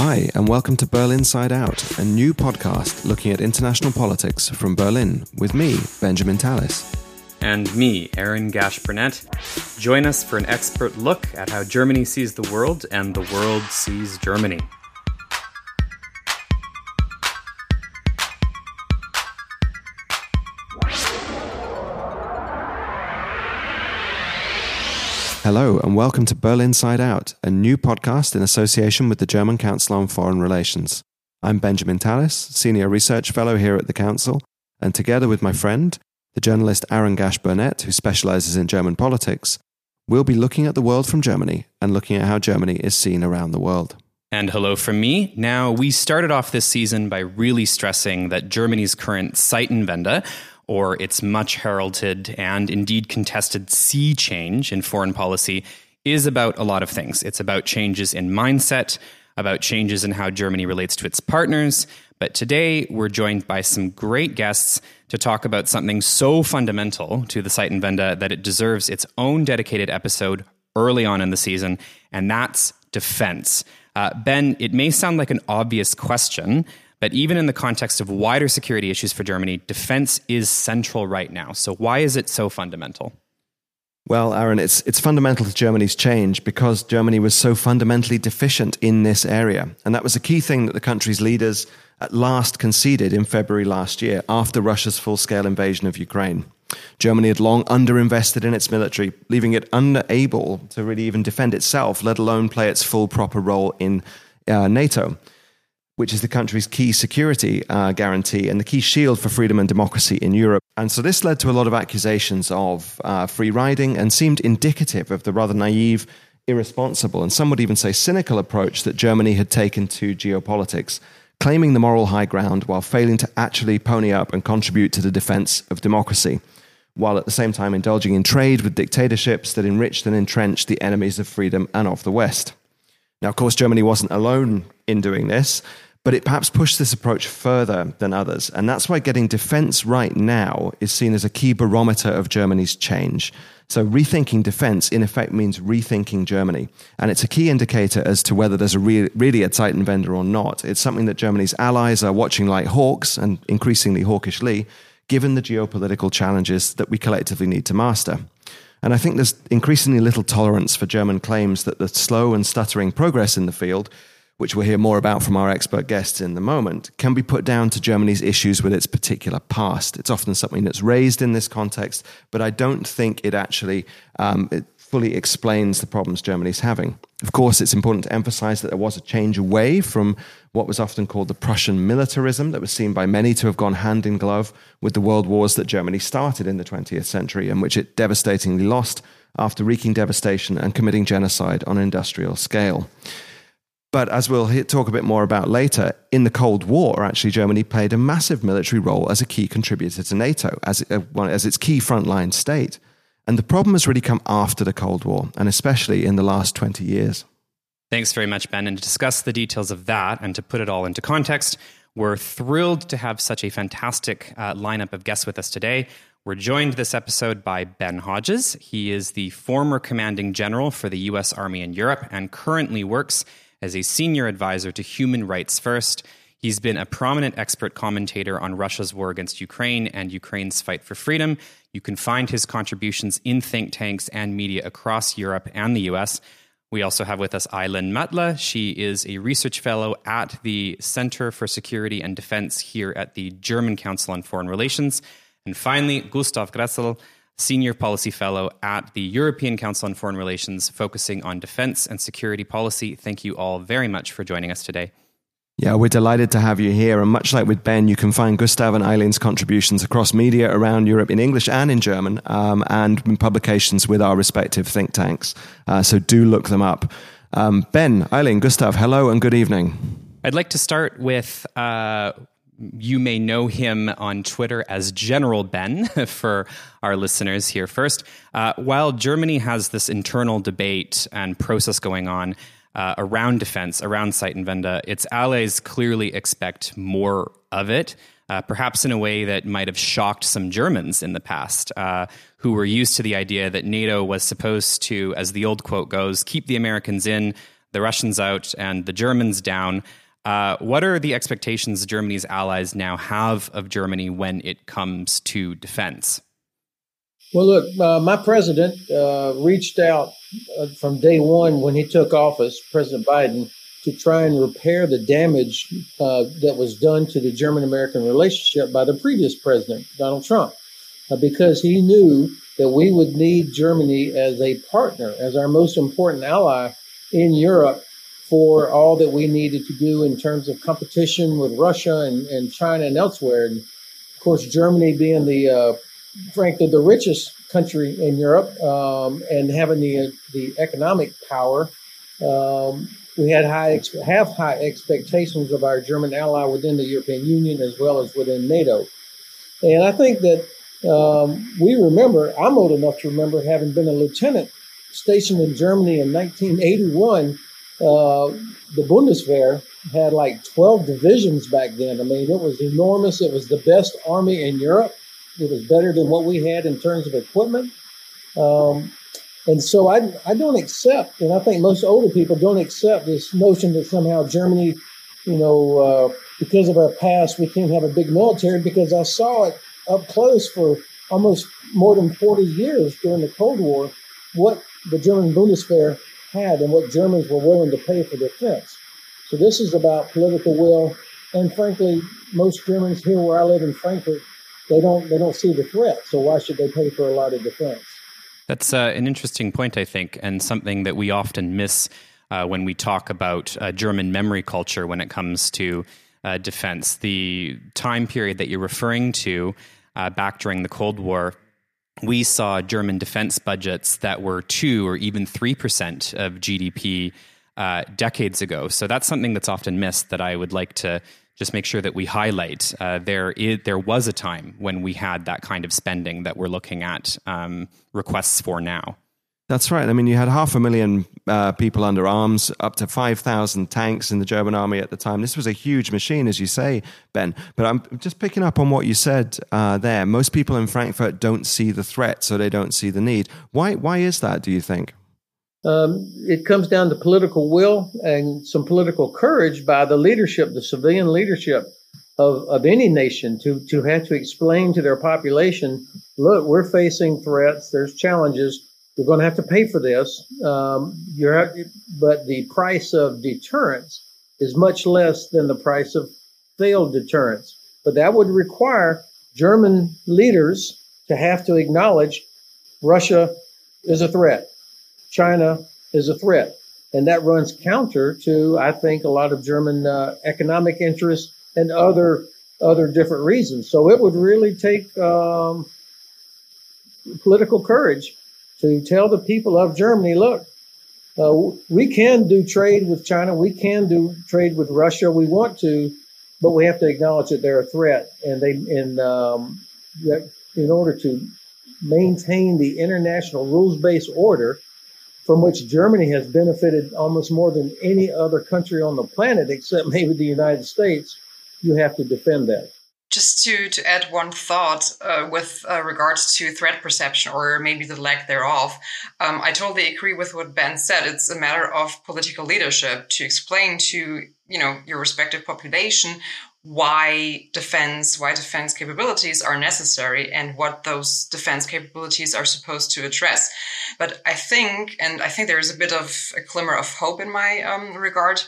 Hi, and welcome to Berlin Sight Out, a new podcast looking at international politics from Berlin with me, Benjamin Tallis. And me, Aaron Gasch Burnett. Join us for an expert look at how Germany sees the world and the world sees Germany. Hello, and welcome to Berlin Sight Out, a new podcast in association with the German Council on Foreign Relations. I'm Benjamin Tallis, Senior Research Fellow here at the Council, and together with my friend, the journalist Aaron Gasch Burnett, who specializes in German politics, we'll be looking at the world from Germany and looking at how Germany is seen around the world. And hello from me. Now, we started off this season by really stressing that Germany's current Zeitenwende, or its much heralded and indeed contested sea change in foreign policy is about a lot of things. It's about changes in mindset, about changes in how Germany relates to its partners. But today we're joined by some great guests to talk about something so fundamental to the Zeitenwende that it deserves its own dedicated episode early on in the season, and that's defense. Uh, ben, it may sound like an obvious question, but even in the context of wider security issues for Germany, defense is central right now. So, why is it so fundamental? Well, Aaron, it's, it's fundamental to Germany's change because Germany was so fundamentally deficient in this area. And that was a key thing that the country's leaders at last conceded in February last year after Russia's full scale invasion of Ukraine. Germany had long underinvested in its military, leaving it unable to really even defend itself, let alone play its full proper role in uh, NATO which is the country's key security uh, guarantee and the key shield for freedom and democracy in Europe. And so this led to a lot of accusations of uh, free riding and seemed indicative of the rather naive, irresponsible, and some would even say cynical approach that Germany had taken to geopolitics, claiming the moral high ground while failing to actually pony up and contribute to the defense of democracy. While at the same time indulging in trade with dictatorships that enriched and entrenched the enemies of freedom and of the West. Now, of course, Germany wasn't alone in doing this but it perhaps pushed this approach further than others. And that's why getting defense right now is seen as a key barometer of Germany's change. So, rethinking defense, in effect, means rethinking Germany. And it's a key indicator as to whether there's a re- really a Zeitenwende or not. It's something that Germany's allies are watching like hawks and increasingly hawkishly, given the geopolitical challenges that we collectively need to master. And I think there's increasingly little tolerance for German claims that the slow and stuttering progress in the field which we'll hear more about from our expert guests in the moment, can be put down to Germany's issues with its particular past. It's often something that's raised in this context, but I don't think it actually um, it fully explains the problems Germany's having. Of course, it's important to emphasize that there was a change away from what was often called the Prussian militarism that was seen by many to have gone hand in glove with the world wars that Germany started in the 20th century and which it devastatingly lost after wreaking devastation and committing genocide on an industrial scale. But as we'll talk a bit more about later, in the Cold War, actually, Germany played a massive military role as a key contributor to NATO, as, uh, as its key frontline state. And the problem has really come after the Cold War, and especially in the last 20 years. Thanks very much, Ben. And to discuss the details of that and to put it all into context, we're thrilled to have such a fantastic uh, lineup of guests with us today. We're joined this episode by Ben Hodges. He is the former commanding general for the U.S. Army in Europe and currently works as a senior advisor to Human Rights First. He's been a prominent expert commentator on Russia's war against Ukraine and Ukraine's fight for freedom. You can find his contributions in think tanks and media across Europe and the US. We also have with us Aylin Matle. She is a research fellow at the Center for Security and Defense here at the German Council on Foreign Relations. And finally, Gustav Gressel. Senior Policy Fellow at the European Council on Foreign Relations, focusing on defense and security policy. Thank you all very much for joining us today. Yeah, we're delighted to have you here. And much like with Ben, you can find Gustav and Aylin's contributions across media around Europe in English and in German, um, and in publications with our respective think tanks. Uh, so do look them up. Um, ben, Aylin, Gustav, hello and good evening. I'd like to start with uh, you may know him on Twitter as General Ben for our listeners here first. Uh, while Germany has this internal debate and process going on uh, around defense, around Zeitenwende, its allies clearly expect more of it. Uh, perhaps in a way that might have shocked some Germans in the past, uh, who were used to the idea that NATO was supposed to, as the old quote goes, keep the Americans in, the Russians out and the Germans down. Uh, what are the expectations Germany's allies now have of Germany when it comes to defense? Well, look, uh, my president uh, reached out uh, from day one when he took office, President Biden, to try and repair the damage uh, that was done to the German American relationship by the previous president, Donald Trump, because he knew that we would need Germany as a partner, as our most important ally in Europe for all that we needed to do in terms of competition with Russia and, and China and elsewhere. And of course, Germany being the uh, frankly the richest country in Europe um, and having the the economic power, um, we had high have high expectations of our German ally within the European Union as well as within NATO. And I think that um, we remember. I'm old enough to remember having been a lieutenant stationed in Germany in 1981 uh, the Bundeswehr had like 12 divisions back then. I mean, it was enormous. It was the best army in Europe. It was better than what we had in terms of equipment. Um, and so I, I don't accept, and I think most older people don't accept this notion that somehow Germany, you know, uh, because of our past, we can't have a big military because I saw it up close for almost more than 40 years during the Cold War, what the German Bundeswehr had and what Germans were willing to pay for defense. So this is about political will, and frankly, most Germans here where I live in Frankfurt, they don't they don't see the threat. So why should they pay for a lot of defense? That's uh, an interesting point, I think, and something that we often miss uh, when we talk about uh, German memory culture when it comes to uh, defense. The time period that you're referring to uh, back during the Cold War we saw German defense budgets that were 2 or even 3% of GDP uh, decades ago. So that's something that's often missed that I would like to just make sure that we highlight. Uh, there, is, there was a time when we had that kind of spending that we're looking at um, requests for now. That's right. I mean, you had half a million uh, people under arms, up to 5,000 tanks in the German army at the time. This was a huge machine, as you say, Ben. But I'm just picking up on what you said uh, there. Most people in Frankfurt don't see the threat, so they don't see the need. Why, why is that, do you think? Um, it comes down to political will and some political courage by the leadership, the civilian leadership of, of any nation to, to have to explain to their population look, we're facing threats, there's challenges you're going to have to pay for this. Um, but the price of deterrence is much less than the price of failed deterrence. But that would require German leaders to have to acknowledge Russia is a threat, China is a threat, and that runs counter to I think a lot of German uh, economic interests and other other different reasons. So it would really take um, political courage to tell the people of Germany, look, uh, we can do trade with China, we can do trade with Russia, we want to, but we have to acknowledge that they're a threat, and they in um, in order to maintain the international rules-based order from which Germany has benefited almost more than any other country on the planet, except maybe the United States, you have to defend that just to, to add one thought uh, with uh, regards to threat perception or maybe the lack thereof, um, I totally agree with what Ben said. It's a matter of political leadership to explain to you know your respective population why defense why defense capabilities are necessary and what those defense capabilities are supposed to address but i think and i think there is a bit of a glimmer of hope in my um, regard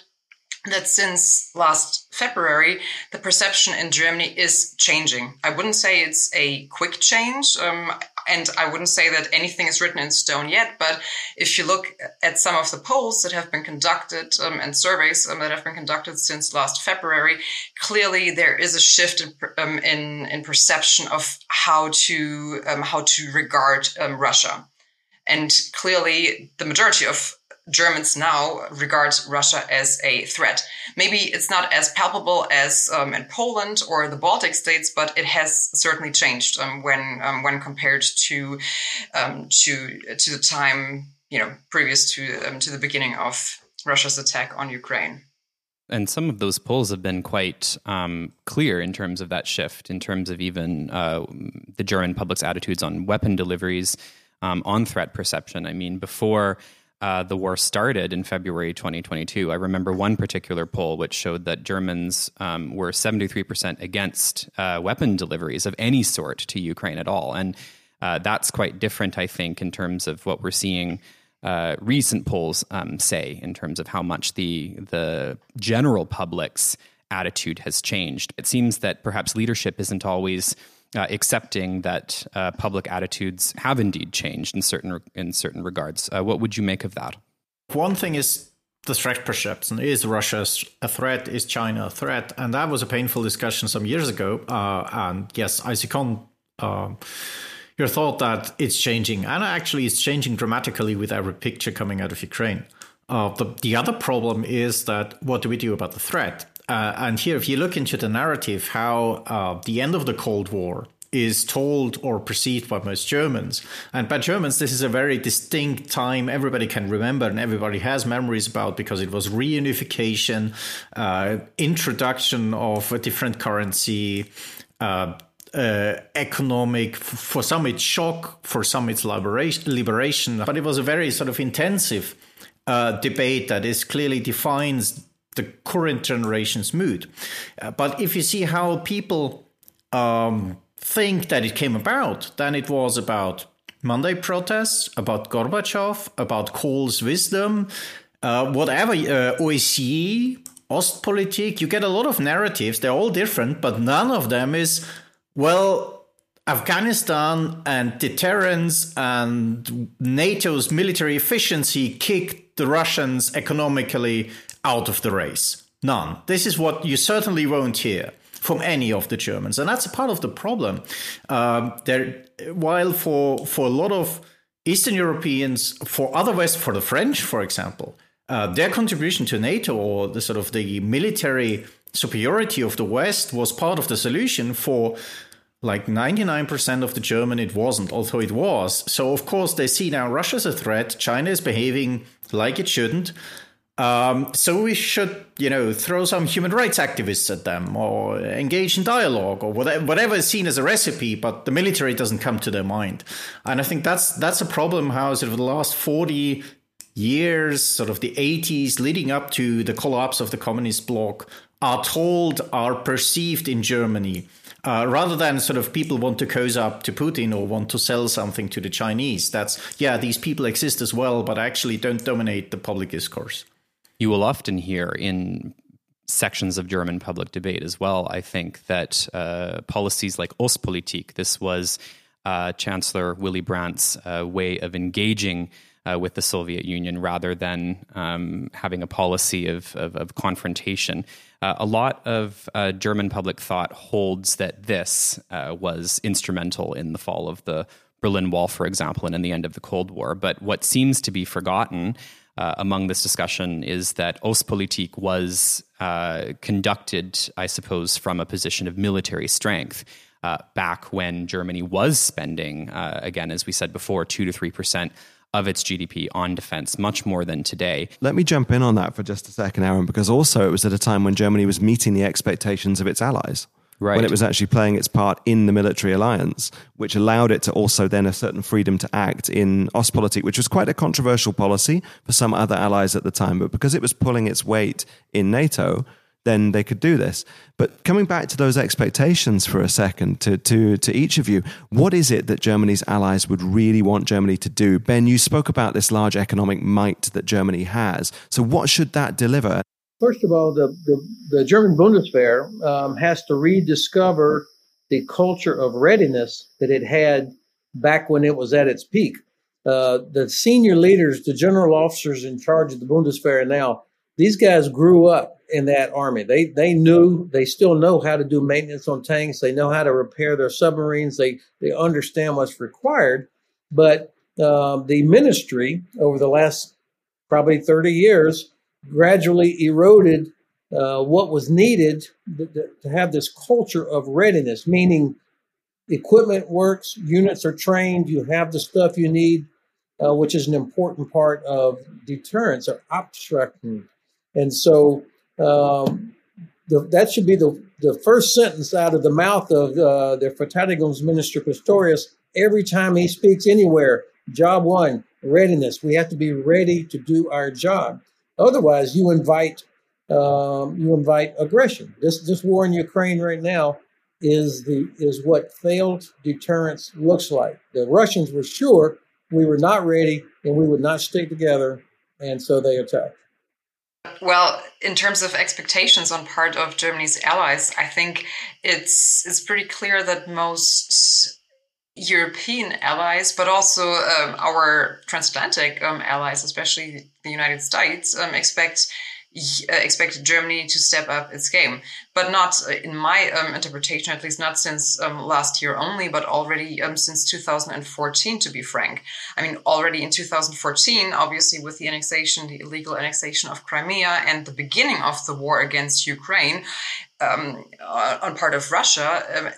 that since last February, the perception in Germany is changing. I wouldn't say it's a quick change, um, and I wouldn't say that anything is written in stone yet. But if you look at some of the polls that have been conducted um, and surveys um, that have been conducted since last February, clearly there is a shift in um, in, in, perception of how to um, how to regard um, Russia. And clearly, the majority of Germans now regard Russia as a threat. Maybe it's not as palpable as um, in Poland or the Baltic states, but it has certainly changed um, when um, when compared to um, to to the time you know previous to um, to the beginning of Russia's attack on Ukraine. And some of those polls have been quite um, clear in terms of that shift, in terms of even uh, the German public's attitudes on weapon deliveries, on threat perception. I mean, before uh, the war started in February 2022. I remember one particular poll which showed that Germans um, were 73% against uh, weapon deliveries of any sort to Ukraine at all. And uh, that's quite different, I think, in terms of what we're seeing. Uh, recent polls um, say in terms of how much the the general public's attitude has changed. It seems that perhaps leadership isn't always uh, accepting that uh, public attitudes have indeed changed in certain in certain regards. Uh, what would you make of that? One thing is the threat perception: is Russia a threat? Is China a threat? And that was a painful discussion some years ago. Uh, and yes, I second um, your thought that it's changing, and actually, it's changing dramatically with every picture coming out of Ukraine. Uh, the, the other problem is that what do we do about the threat? Uh, and here, if you look into the narrative, how uh, the end of the Cold War is told or perceived by most Germans. And by Germans, this is a very distinct time everybody can remember and everybody has memories about because it was reunification, uh, introduction of a different currency. Uh, uh, economic, for some it's shock, for some it's liberation, liberation, but it was a very sort of intensive uh, debate that is clearly defines the current generation's mood. Uh, but if you see how people um, think that it came about, then it was about Monday protests, about Gorbachev, about Kohl's wisdom, uh, whatever, uh, OSCE, Ostpolitik. You get a lot of narratives. They're all different, but none of them is, well, Afghanistan and deterrence and NATO's military efficiency kicked the Russians economically out of the race. None. This is what you certainly won't hear from any of the Germans, and that's a part of the problem. Um, there, while for for a lot of Eastern Europeans, for other West, for the French, for example, uh, their contribution to NATO or the sort of the military superiority of the West was part of the solution for like 99% of the German it wasn't, although it was. So of course they see now Russia as a threat, China is behaving like it shouldn't. Um, so we should, you know, throw some human rights activists at them or engage in dialogue or whatever, whatever is seen as a recipe, but the military doesn't come to their mind. And I think that's that's a problem. How sort of the last forty years, sort of the eighties, leading up to the collapse of the communist bloc, are told are perceived in Germany. Uh, rather than sort of people want to cozy up to Putin or want to sell something to the Chinese. That's, yeah, these people exist as well, but actually don't dominate the public discourse you will often hear in sections of German public debate as well, I think, that uh, policies like Ostpolitik, this was uh, Chancellor Willy Brandt's uh, way of engaging uh, with the Soviet Union rather than um, having a policy of, of, of confrontation. Uh, a lot of uh, German public thought holds that this was instrumental in the fall of the Berlin Wall, for example, and in the end of the Cold War. But what seems to be forgotten uh, among this discussion is that Ostpolitik was uh, conducted, I suppose, from a position of military strength. Uh, back when Germany was spending, uh, again, as we said before, two to three percent of its GDP on defense, much more than today. Let me jump in on that for just a second, Aaron, because also it was at a time when Germany was meeting the expectations of its allies right. when it was actually playing its part in the military alliance, which allowed it to also then a certain freedom to act in Ostpolitik, which was quite a controversial policy for some other allies at the time. But because it was pulling its weight in NATO, then they could do this. But coming back to those expectations for a second, to, to, to each of you, what is it that Germany's allies would really want Germany to do? Ben, you spoke about this large economic might that Germany has. So, what should that deliver? First of all, the, the, the German Bundeswehr um, has to rediscover the culture of readiness that it had back when it was at its peak. Uh, the senior leaders, the general officers in charge of the Bundeswehr now, these guys grew up in that army. They they knew, they still know how to do maintenance on tanks. They know how to repair their submarines. They they understand what's required. But uh, the ministry over the last probably 30 years gradually eroded uh, what was needed to have this culture of readiness, meaning equipment works, units are trained, you have the stuff you need, uh, which is an important part of deterrence or obstruction. And so um, the, that should be the, the first sentence out of the mouth of uh, the Verteidigungsminister Pistorius every time he speaks anywhere. Job one, readiness. We have to be ready to do our job. Otherwise, you invite um, you invite aggression. This this war in Ukraine right now is the is what failed deterrence looks like. The Russians were sure we were not ready and we would not stay together, and so they attacked. Well, in terms of expectations on part of Germany's allies, I think it's it's pretty clear that most European allies, but also um, our transatlantic um, allies, especially the United States, um, expect uh, expect Germany to step up its game, but not uh, in my um, interpretation, at least not since um, last year only, but already um, since 2014, to be frank. I mean, already in 2014, obviously with the annexation, the illegal annexation of Crimea and the beginning of the war against Ukraine on part of Russia,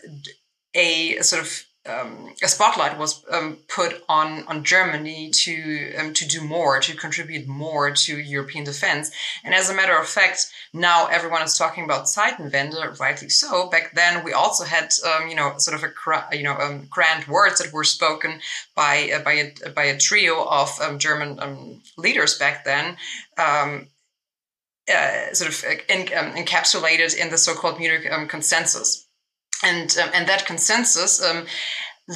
a sort of um, a spotlight was um, put on on Germany to um, to do more, to contribute more to European defense. And as a matter of fact, now everyone is talking about Zeitenwende, rightly so. Back then, we also had um, you know sort of a you know um, grand words that were spoken by uh, by a by a trio of um, German leaders back then. Uh, sort of uh, in, encapsulated in the so-called Munich consensus and um, and that consensus, um,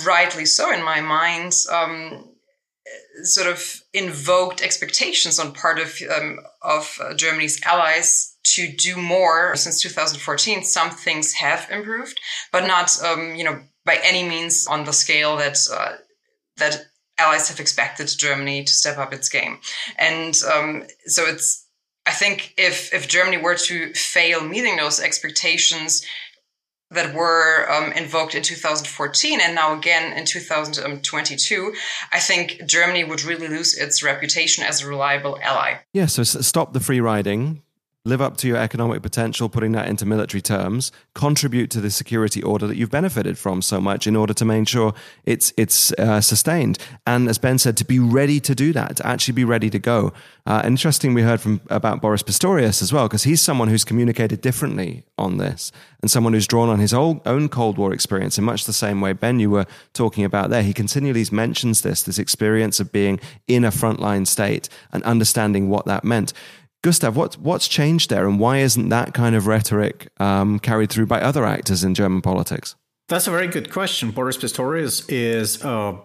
rightly so in my mind, um, sort of invoked expectations on part of um, of uh, Germany's allies to do more. Since 2014, some things have improved, but not um, you know by any means on the scale that uh, that allies have expected Germany to step up its game, and um, so it's. I think if if Germany were to fail meeting those expectations, that were um, invoked in 2014 and now again in 2022, I think Germany would really lose its reputation as a reliable ally. Yeah, so stop the free riding, live up to your economic potential, putting that into military terms, contribute to the security order that you've benefited from so much in order to make sure it's it's uh, sustained. And as Ben said, to be ready to do that, to actually be ready to go. Uh, interesting, we heard from about Boris Pistorius as well, because he's someone who's communicated differently on this, and someone who's drawn on his own, own Cold War experience in much the same way Ben you were talking about there. He continually mentions this this experience of being in a frontline state and understanding what that meant. Gustav, what, what's changed there, and why isn't that kind of rhetoric um, carried through by other actors in German politics? That's a very good question. Boris Pistorius is uh,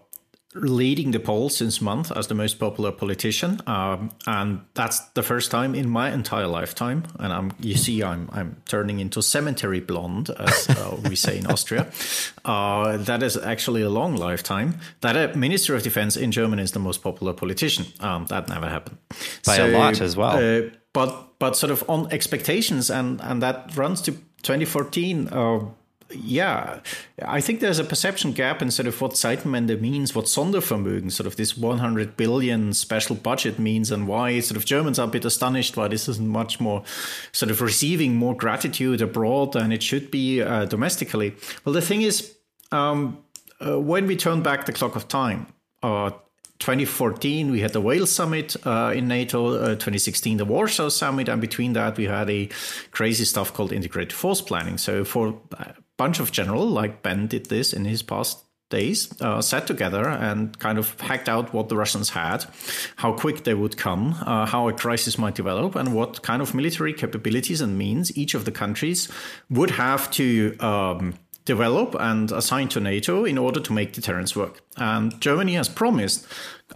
leading the polls since month as the most popular politician, um, and that's the first time in my entire lifetime. And I'm, you see, I'm I'm turning into cemetery blonde, as uh, we say in Austria. Uh, that is actually a long lifetime. That a minister of defense in Germany is the most popular politician. Um, that never happened by so, a lot as well. Uh, but but sort of on expectations, and and that runs to 2014 yeah, I think there's a perception gap in sort of what Zeitenwende means, what Sondervermögen, sort of this 100 billion special budget means, and why sort of Germans are a bit astonished why this isn't much more sort of receiving more gratitude abroad than it should be uh, domestically. Well, the thing is, um, uh, when we turn back the clock of time, uh, 2014, we had the Wales summit uh, in NATO. Uh, 2016, the Warsaw summit, and between that, we had a crazy stuff called integrated force planning. So for bunch of general, like Ben did this in his past days, uh, sat together and kind of hacked out what the Russians had, how quick they would come, uh, how a crisis might develop, and what kind of military capabilities and means each of the countries would have to um, develop and assign to NATO in order to make deterrence work. And Germany has promised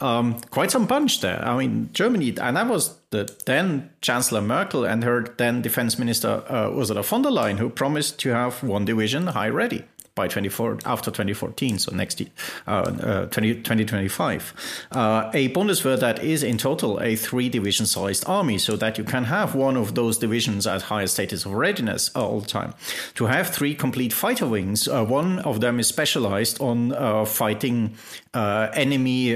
um, quite some punch there. I mean, Germany, and that was the then Chancellor Merkel and her then Defense Minister uh, Ursula von der Leyen, who promised to have one division high ready by 24 after 2014, so next year, uh, uh, 20, 2025. Uh, a Bundeswehr that is in total a three division sized army, so that you can have one of those divisions at higher status of readiness all the time. To have three complete fighter wings, uh, one of them is specialized on uh, fighting uh, enemy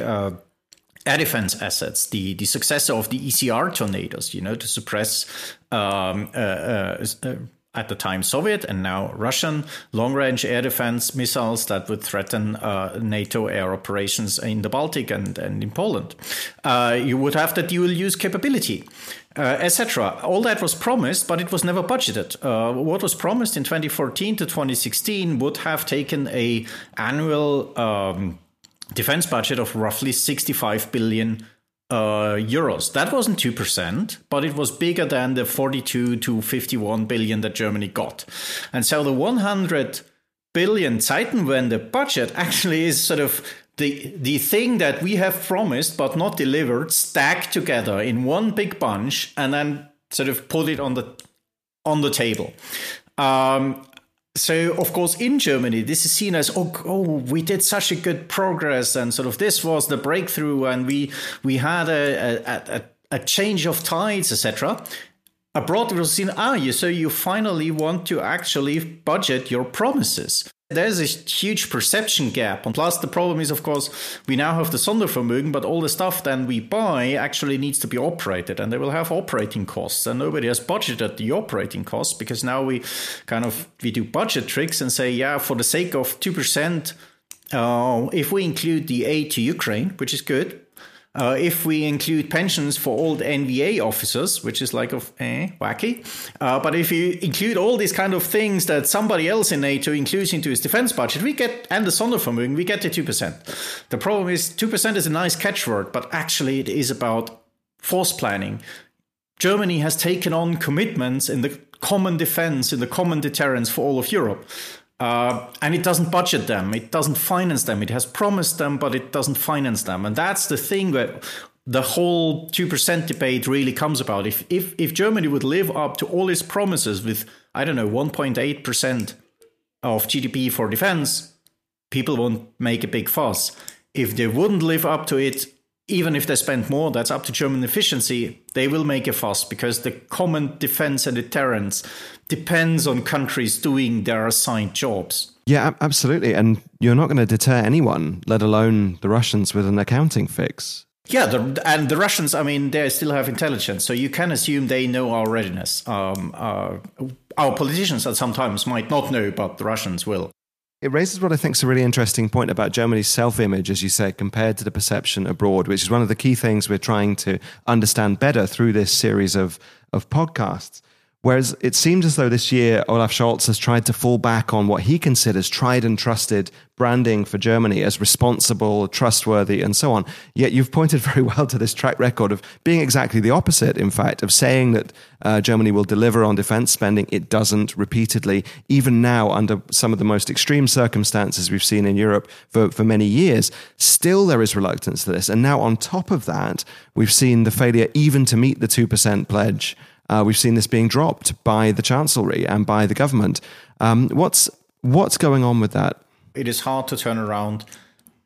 air defense assets, the, the successor of the ECR tornadoes, you know, to suppress um, uh, uh, uh, at the time Soviet and now Russian long range air defense missiles that would threaten uh, NATO air operations in the Baltic and, and in Poland. Uh, you would have the dual use capability. Uh, etc. All that was promised, but it was never budgeted. Uh, what was promised in 2014 to 2016 would have taken a annual um, defense budget of roughly 65 billion uh, euros. That wasn't 2%, but it was bigger than the 42 to 51 billion that Germany got. And so the 100 billion Zeitenwende budget actually is sort of the the thing that we have promised but not delivered stacked together in one big bunch and then sort of put it on the on the table. Um, so of course in Germany this is seen as oh, oh we did such a good progress and sort of this was the breakthrough and we we had a a, a, a change of tides etc. Abroad it was seen ah you so you finally want to actually budget your promises. There's a huge perception gap. And plus, the problem is, of course, we now have the Sondervermögen, but all the stuff then we buy actually needs to be operated and they will have operating costs. And nobody has budgeted the operating costs because now we kind of we do budget tricks and say, yeah, for the sake of 2%, uh, if we include the aid to Ukraine, which is good, uh, if we include pensions for old NVA officers, which is like of eh, wacky, uh, but if you include all these kind of things that somebody else in NATO includes into his defense budget, we get and the Sondervermögen, we get to two percent. The problem is two percent is a nice catchword, but actually it is about force planning. Germany has taken on commitments in the common defense, in the common deterrence for all of Europe. Uh, and it doesn't budget them, it doesn't finance them. It has promised them, but it doesn't finance them. And that's the thing that the whole 2% debate really comes about. If, if, if Germany would live up to all its promises with, I don't know, 1.8% of GDP for defense, people won't make a big fuss. If they wouldn't live up to it, even if they spend more, that's up to German efficiency, they will make a fuss because the common defense and deterrence depends on countries doing their assigned jobs. Yeah, absolutely. And you're not going to deter anyone, let alone the Russians, with an accounting fix. Yeah, the, and the Russians, I mean, they still have intelligence, so you can assume they know our readiness. Um, uh, our politicians at sometimes might not know, but the Russians will. It raises what I think is a really interesting point about Germany's self image, as you say, compared to the perception abroad, which is one of the key things we're trying to understand better through this series of, of podcasts. Whereas it seems as though this year Olaf Scholz has tried to fall back on what he considers tried and trusted branding for Germany as responsible, trustworthy, and so on. Yet you've pointed very well to this track record of being exactly the opposite, in fact, of saying that uh, Germany will deliver on defense spending. It doesn't repeatedly, even now, under some of the most extreme circumstances we've seen in Europe for, for many years. Still, there is reluctance to this. And now, on top of that, we've seen the failure even to meet the 2% pledge. Uh, we've seen this being dropped by the chancellery and by the government. Um, what's what's going on with that? It is hard to turn around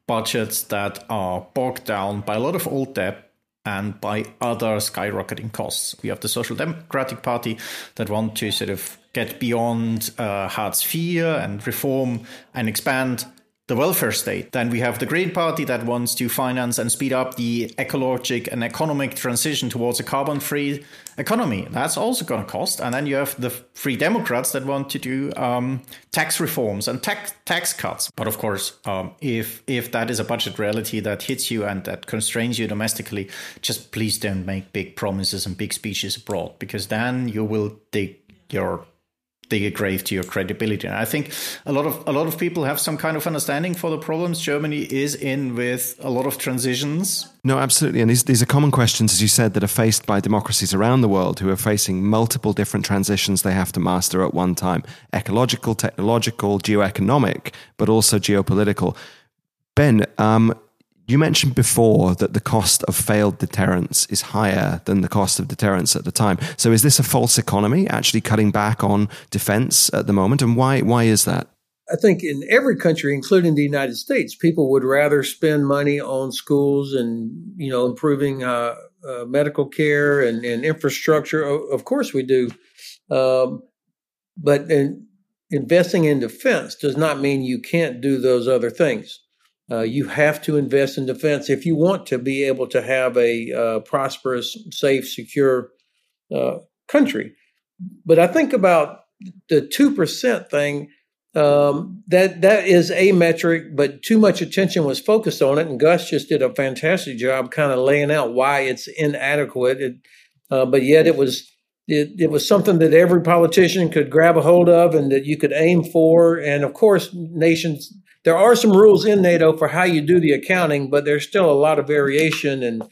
budgets that are bogged down by a lot of old debt and by other skyrocketing costs. We have the Social Democratic Party that want to sort of get beyond uh, IV and reform and expand the welfare state. Then we have the Green Party that wants to finance and speed up the ecologic and economic transition towards a carbon free economy. That's also going to cost. And then you have the Free Democrats that want to do um, tax reforms and tax tax cuts. But of course, um, if if that is a budget reality that hits you and that constrains you domestically, just please don't make big promises and big speeches abroad because then you will dig your dig a grave to your credibility. And I think a lot of a lot of people have some kind of understanding for the problems Germany is in with a lot of transitions. No, absolutely. And these, these are common questions, as you said, that are faced by democracies around the world who are facing multiple different transitions they have to master at one time ecological, technological, geoeconomic, but also geopolitical. Ben, um, you mentioned before that the cost of failed deterrence is higher than the cost of deterrence at the time. So is this a false economy, actually cutting back on defense at the moment? And why, why is that? I think in every country, including the United States, people would rather spend money on schools and, you know, improving uh, uh, medical care and, and, infrastructure. Of course we do. Um, but in, investing in defense does not mean you can't do those other things. Uh, you have to invest in defense if you want to be able to have a uh, prosperous, safe, secure uh, country. But I think about the two percent thing. Um, that that is a metric, but too much attention was focused on it, and Gus just did a fantastic job, kind of laying out why it's inadequate. It, uh, but yet it was it, it was something that every politician could grab a hold of and that you could aim for. And of course, nations, there are some rules in NATO for how you do the accounting, but there's still a lot of variation and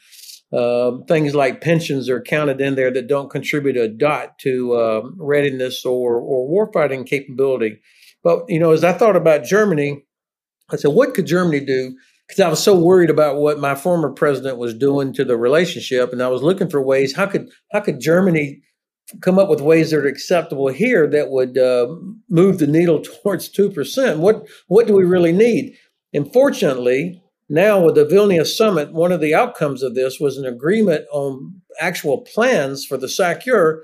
uh, things like pensions are counted in there that don't contribute a dot to uh, readiness or, or warfighting capability. But, you know, as I thought about Germany, I said, what could Germany do? Because I was so worried about what my former president was doing to the relationship, and I was looking for ways how could how could Germany come up with ways that are acceptable here that would uh, move the needle towards two percent. What what do we really need? And fortunately, now with the Vilnius summit, one of the outcomes of this was an agreement on actual plans for the SACEUR,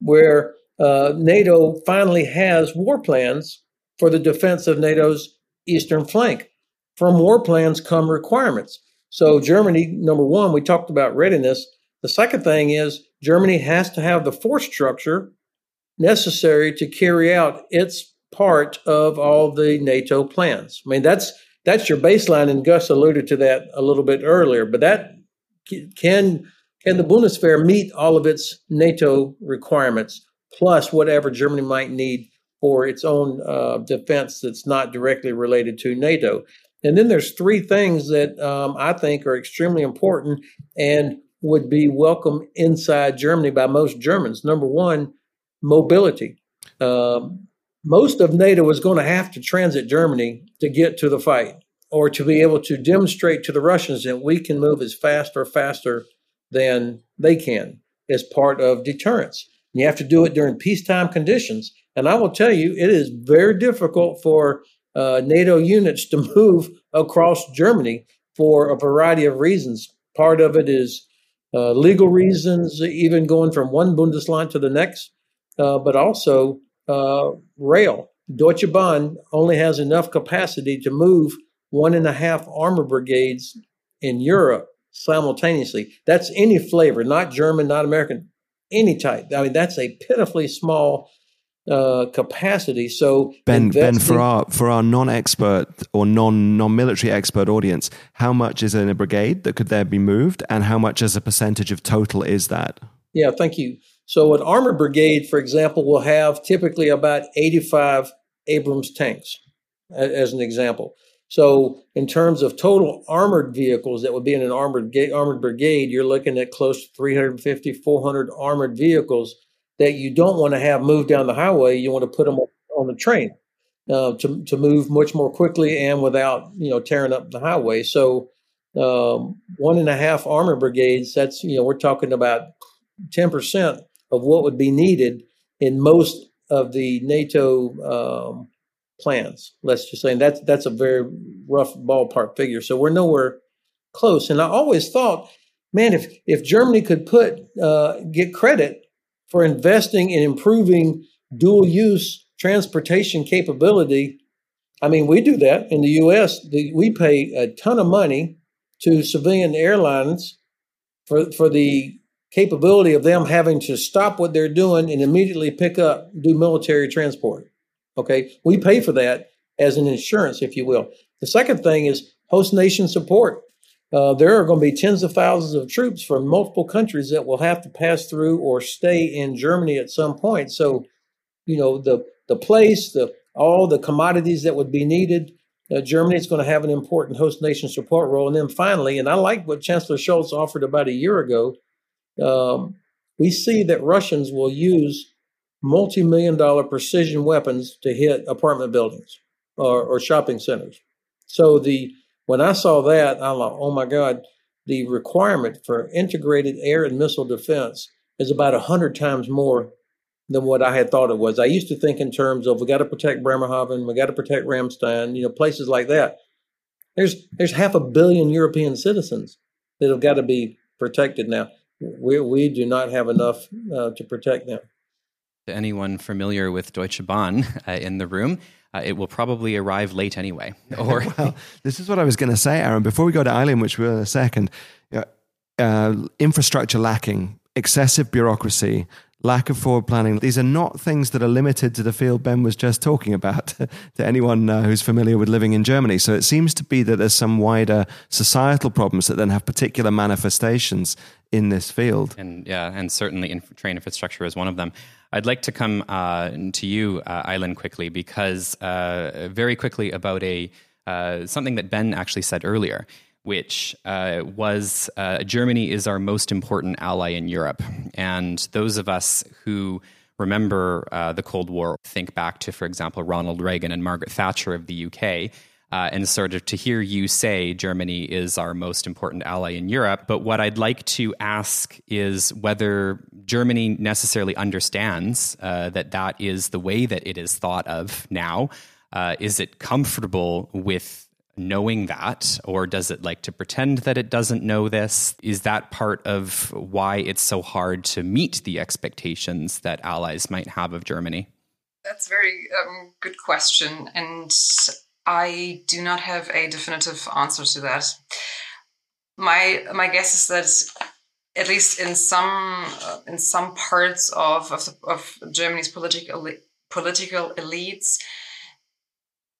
where uh, NATO finally has war plans for the defense of NATO's eastern flank. From war plans come requirements. So Germany, number one, we talked about readiness. The second thing is Germany has to have the force structure necessary to carry out its part of all the NATO plans. I mean, that's that's your baseline, and Gus alluded to that a little bit earlier. But that can can the Bundeswehr meet all of its NATO requirements plus whatever Germany might need for its own uh, defense that's not directly related to NATO? And then there's three things that um, I think are extremely important and would be welcome inside Germany by most Germans. Number one, mobility. Um, most of NATO is going to have to transit Germany to get to the fight or to be able to demonstrate to the Russians that we can move as fast or faster than they can as part of deterrence. And you have to do it during peacetime conditions. And I will tell you, it is very difficult for uh, NATO units to move across Germany for a variety of reasons. Part of it is uh, legal reasons, even going from one Bundesland to the next, uh, but also uh, rail. Deutsche Bahn only has enough capacity to move one and a half armor brigades in Europe simultaneously. That's any flavor, not German, not American, any type. I mean, that's a pitifully small uh, capacity. So Ben, Ben, for our for our non-expert or non non-military expert audience, how much is in a brigade that could there be moved, and how much as a percentage of total is that? Yeah, thank you. So an armored brigade, for example, will have typically about 85 Abrams tanks, as an example. So, in terms of total armored vehicles that would be in an armored armored brigade, you're looking at close to 350, 400 armored vehicles that you don't want to have move down the highway. You want to put them on the train uh, to to move much more quickly and without you know tearing up the highway. So um, one and a half armor brigades. That's you know we're talking about ten percent of what would be needed in most of the NATO um, plans. Let's just say and that's that's a very rough ballpark figure. So we're nowhere close. And I always thought, man, if if Germany could put uh, get credit for investing in improving dual use transportation capability. I mean, we do that in the U.S. We pay a ton of money to civilian airlines for for the capability of them having to stop what they're doing and immediately pick up do military transport. Okay, we pay for that as an insurance, if you will. The second thing is host nation support. Uh, there are going to be tens of thousands of troops from multiple countries that will have to pass through or stay in Germany at some point. So, you know, the the place, the all the commodities that would be needed, uh, Germany is going to have an important host nation support role. And then finally, and I like what Chancellor Scholz offered about a year ago, um, we see that Russians will use multi-million dollar precision weapons to hit apartment buildings or, or shopping centers. So the when I saw that, I thought, oh my God, the requirement for integrated air and missile defense is about 100 times more than what I had thought it was. I used to think in terms of we got to protect Bremerhaven, we got to protect Ramstein, you know, places like that. There's there's half a billion European citizens that have got to be protected now. We we do not have enough uh, to protect them. To anyone familiar with Deutsche Bahn uh, in the room, uh, it will probably arrive late anyway. Or well, this is what I was going to say, Aaron. Before we go to Aylin, which we'll in a second, uh, infrastructure lacking, excessive bureaucracy, lack of forward planning. These are not things that are limited to the field Ben was just talking about to anyone uh, who's familiar with living in Germany. So it seems to be that there's some wider societal problems that then have particular manifestations in this field. And yeah, and certainly in, train infrastructure is one of them. I'd like to come uh, to you, uh, Aylin, quickly because uh, very quickly about a uh, something that Ben actually said earlier which uh, was uh, Germany is our most important ally in Europe. And those of us who remember uh, the Cold War think back to, for example, Ronald Reagan and Margaret Thatcher of the UK. Uh, and sort of to hear you say Germany is our most important ally in Europe. But what I'd like to ask is whether Germany necessarily understands uh, that that is the way that it is thought of now. Uh, is it comfortable with knowing that, or does it like to pretend that it doesn't know this? Is that part of why it's so hard to meet the expectations that allies might have of Germany? That's a very um, good question, and I do not have a definitive answer to that. My my guess is that at least in some uh, in some parts of of, of Germany's political political elites,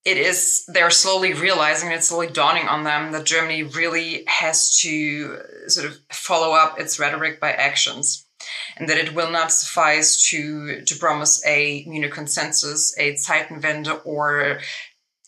it is they're slowly realizing it's slowly dawning on them that Germany really has to sort of follow up its rhetoric by actions and that it will not suffice to to promise a Munich consensus, a Zeitenwende, or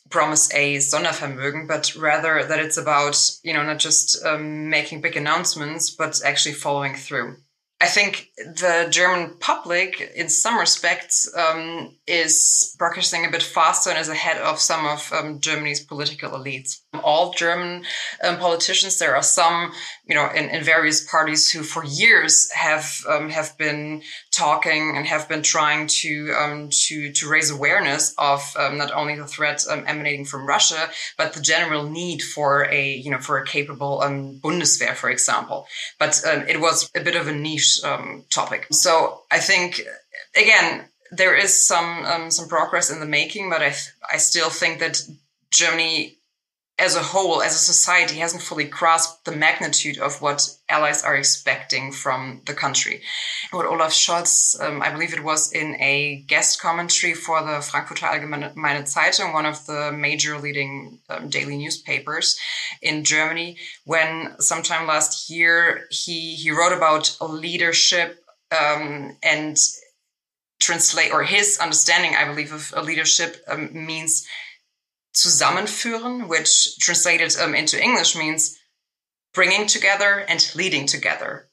promise a Sondervermögen, but rather that it's about you know not just um, making big announcements, but actually following through. I think the German public, in some respects, um, is progressing a bit faster and is ahead of some of um, Germany's political elites. All German um, politicians, there are some, you know, in, in various parties who, for years, have um, have been talking and have been trying to um, to to raise awareness of um, not only the threat emanating from Russia, but the general need for a you know for a capable Bundeswehr, for example. But it was a bit of a niche um, topic. So I think again there is some um, some progress in the making, but I I still think that Germany as a whole, as a society, hasn't fully grasped the magnitude of what allies are expecting from the country. What Olaf Scholz, um, I believe it was in a guest commentary for the Frankfurter Allgemeine Zeitung, one of the major leading um, daily newspapers in Germany, when sometime last year he, he wrote about leadership um, and translate, or his understanding, I believe, of leadership um, means zusammenführen, which translated um, into English means bringing together and leading together,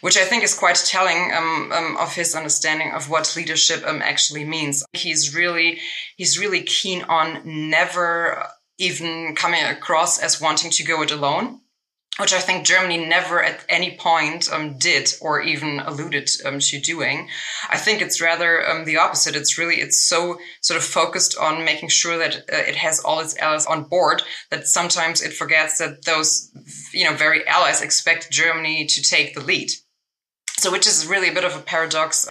which I think is quite telling um, um, of his understanding of what leadership um, actually means. He's really, he's really keen on never even coming across as wanting to go it alone which I think Germany never at any point um, did or even alluded um, to doing. I think it's rather um, the opposite. It's really, it's so sort of focused on making sure that uh, it has all its allies on board that sometimes it forgets that those, you know, very allies expect Germany to take the lead. So, which is really a bit of a paradox.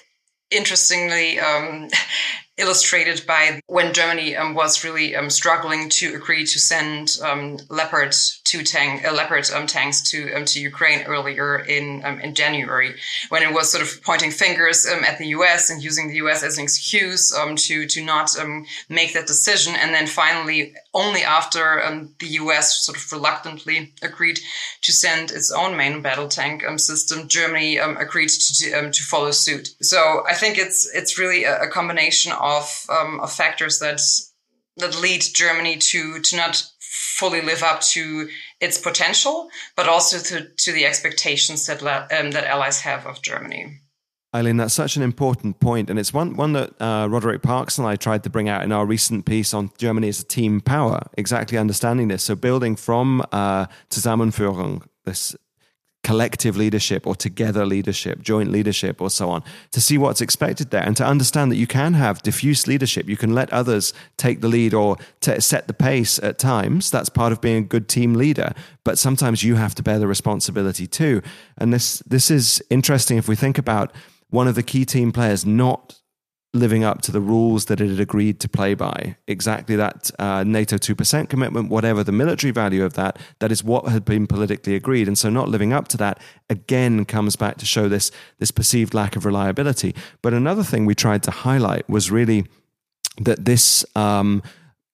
Interestingly, um, illustrated by when Germany um, was really um, struggling to agree to send um, Leopard two tank uh, Leopard um, tanks to um, to Ukraine earlier in um, in January, when it was sort of pointing fingers at the U.S. and using the U.S. as an excuse to to not make that decision, and then finally only after the U.S. sort of reluctantly agreed to send its own main battle tank system, Germany agreed to to follow suit. So I think it's it's really a, a combination of um, of factors that that lead Germany to to not fully live up to its potential, but also to to the expectations that um, that allies have of Germany. Aylin, that's such an important point, and it's one one that uh, Roderick Parkes and I tried to bring out in our recent piece on Germany as a team power. Exactly understanding this, so building from uh, Zusammenführung, this collective leadership or together leadership, joint leadership, or so on, to see what's expected there and to understand that you can have diffuse leadership. You can let others take the lead or set the pace at times. That's part of being a good team leader. But sometimes you have to bear the responsibility too. And this, this is interesting if we think about one of the key team players not living up to the rules that it had agreed to play by. Exactly that uh, NATO 2% commitment, whatever the military value of that, that is what had been politically agreed. And so not living up to that again comes back to show this, this perceived lack of reliability. But another thing we tried to highlight was really that this um,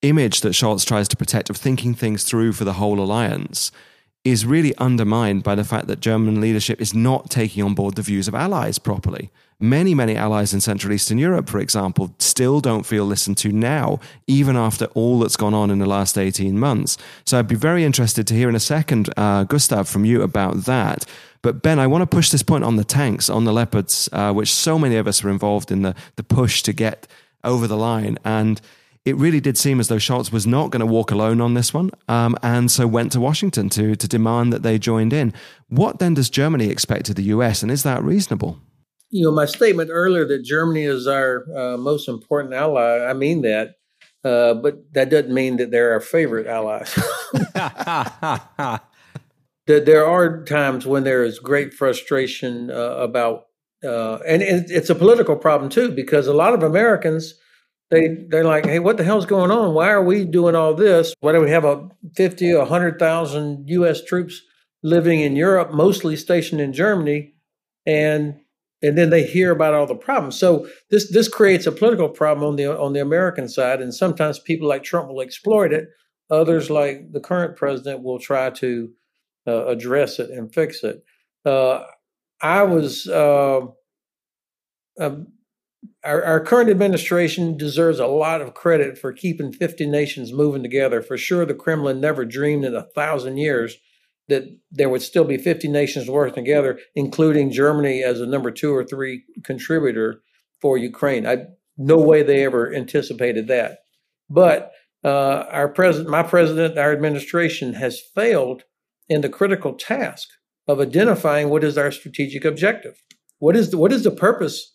image that Scholz tries to protect of thinking things through for the whole alliance is really undermined by the fact that German leadership is not taking on board the views of allies properly. Many, many allies in Central Eastern Europe, for example, still don't feel listened to now, even after all that's gone on in the last 18 months. So I'd be very interested to hear in a second, uh, Gustav, from you about that. But Ben, I want to push this point on the tanks, on the Leopards, uh, which so many of us were involved in the, the push to get over the line. And it really did seem as though Scholz was not going to walk alone on this one, um, and so went to Washington to to demand that they joined in. What then does Germany expect of the U.S., and is that reasonable? You know, my statement earlier that Germany is our uh, most important ally. I mean that, uh, but that doesn't mean that they're our favorite allies. there are times when there is great frustration uh, about, uh, and it's a political problem too, because a lot of Americans they they're like, hey, what the hell's going on? Why are we doing all this? Why do we have a fifty or hundred thousand U.S. troops living in Europe, mostly stationed in Germany, and and then they hear about all the problems. So this this creates a political problem on the on the American side, and sometimes people like Trump will exploit it. Others, like the current president, will try to uh, address it and fix it. Uh, I was. Uh, um, our, our, current administration deserves a lot of credit for keeping 50 nations moving together. For sure, the Kremlin never dreamed in a thousand years that there would still be 50 nations working together, including Germany as a number two or three contributor for Ukraine. I no way they ever anticipated that. But uh, our president, my president, our administration has failed in the critical task of identifying what is our strategic objective. What is the, what is the purpose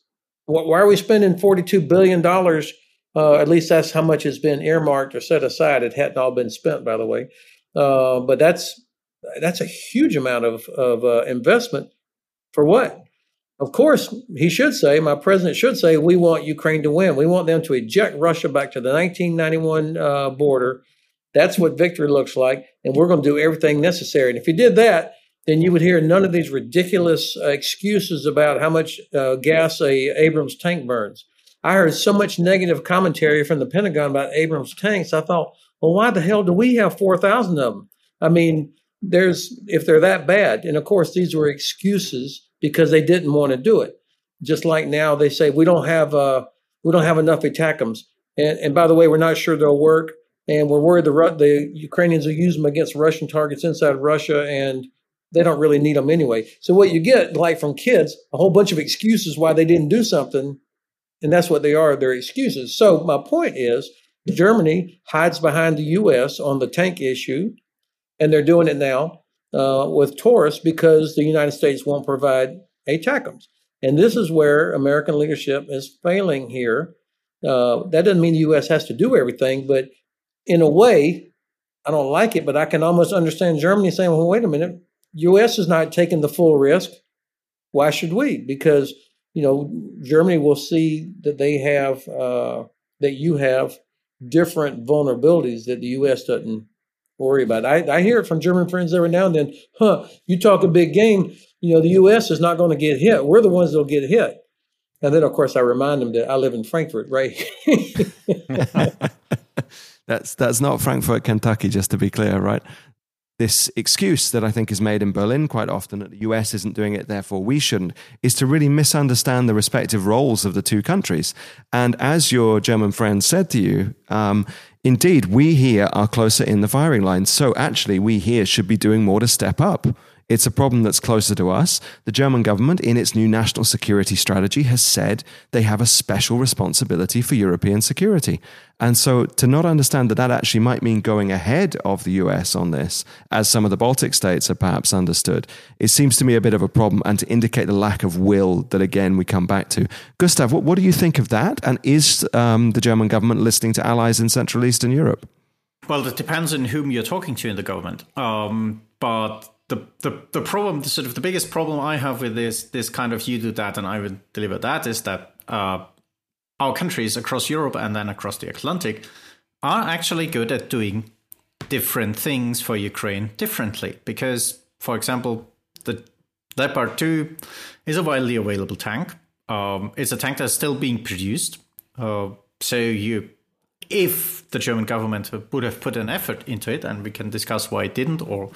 why are we spending $42 billion? Uh, at least that's how much has been earmarked or set aside. It hadn't all been spent, by the way. Uh, but that's that's a huge amount of, of uh, investment for what? Of course, he should say, my president should say, we want Ukraine to win. We want them to eject Russia back to the 1991 uh, border. That's what victory looks like. And we're going to do everything necessary. And if he did that, then you would hear none of these ridiculous uh, excuses about how much uh, gas a Abrams tank burns. I heard so much negative commentary from the Pentagon about Abrams tanks. I thought, well, why the hell do we have four thousand of them? I mean, there's if they're that bad, and of course these were excuses because they didn't want to do it. Just like now they say we don't have uh, we don't have enough ATACMS, and, and by the way, we're not sure they'll work, and we're worried the the Ukrainians will use them against Russian targets inside Russia, and they don't really need them anyway. So what you get, like from kids, a whole bunch of excuses why they didn't do something, and that's what they are. They're excuses. So my point is, Germany hides behind the U.S. on the tank issue, and they're doing it now uh, with Taurus because the United States won't provide ATACMS. And this is where American leadership is failing here. Uh, that doesn't mean the U.S. has to do everything, but in a way, I don't like it, but I can almost understand Germany saying, well, wait a minute, U.S. is not taking the full risk. Why should we? Because you know Germany will see that they have uh, that you have different vulnerabilities that the U.S. doesn't worry about. I, I hear it from German friends every now and then. Huh? You talk a big game. You know the U.S. is not going to get hit. We're the ones that'll get hit. And then, of course, I remind them that I live in Frankfurt, right? that's that's not Frankfurt, Kentucky, just to be clear, right? this excuse that I think is made in Berlin quite often that the US isn't doing it, therefore we shouldn't, is to really misunderstand the respective roles of the two countries. And as your German friend said to you, um, indeed, we here are closer in the firing line. So actually, we here should be doing more to step up. It's a problem that's closer to us. The German government, in its new national security strategy, has said they have a special responsibility for European security. And so to not understand that that actually might mean going ahead of the US on this, as some of the Baltic states have perhaps understood, it seems to me a bit of a problem and to indicate the lack of will that, again, we come back to. Gustav, what, what do you think of that? And is um, the German government listening to allies in Central Eastern Europe? Well, it depends on whom you're talking to in the government. Um, but the, the the problem, sort of the biggest problem I have with this this kind of you do that and I would deliver that is that uh, our countries across Europe and then across the Atlantic are actually good at doing different things for Ukraine differently. Because, for example, the Leopard 2 is a widely available tank. Um, it's a tank that's still being produced. Uh, so you if the German government would have put an effort into it, and we can discuss why it didn't, or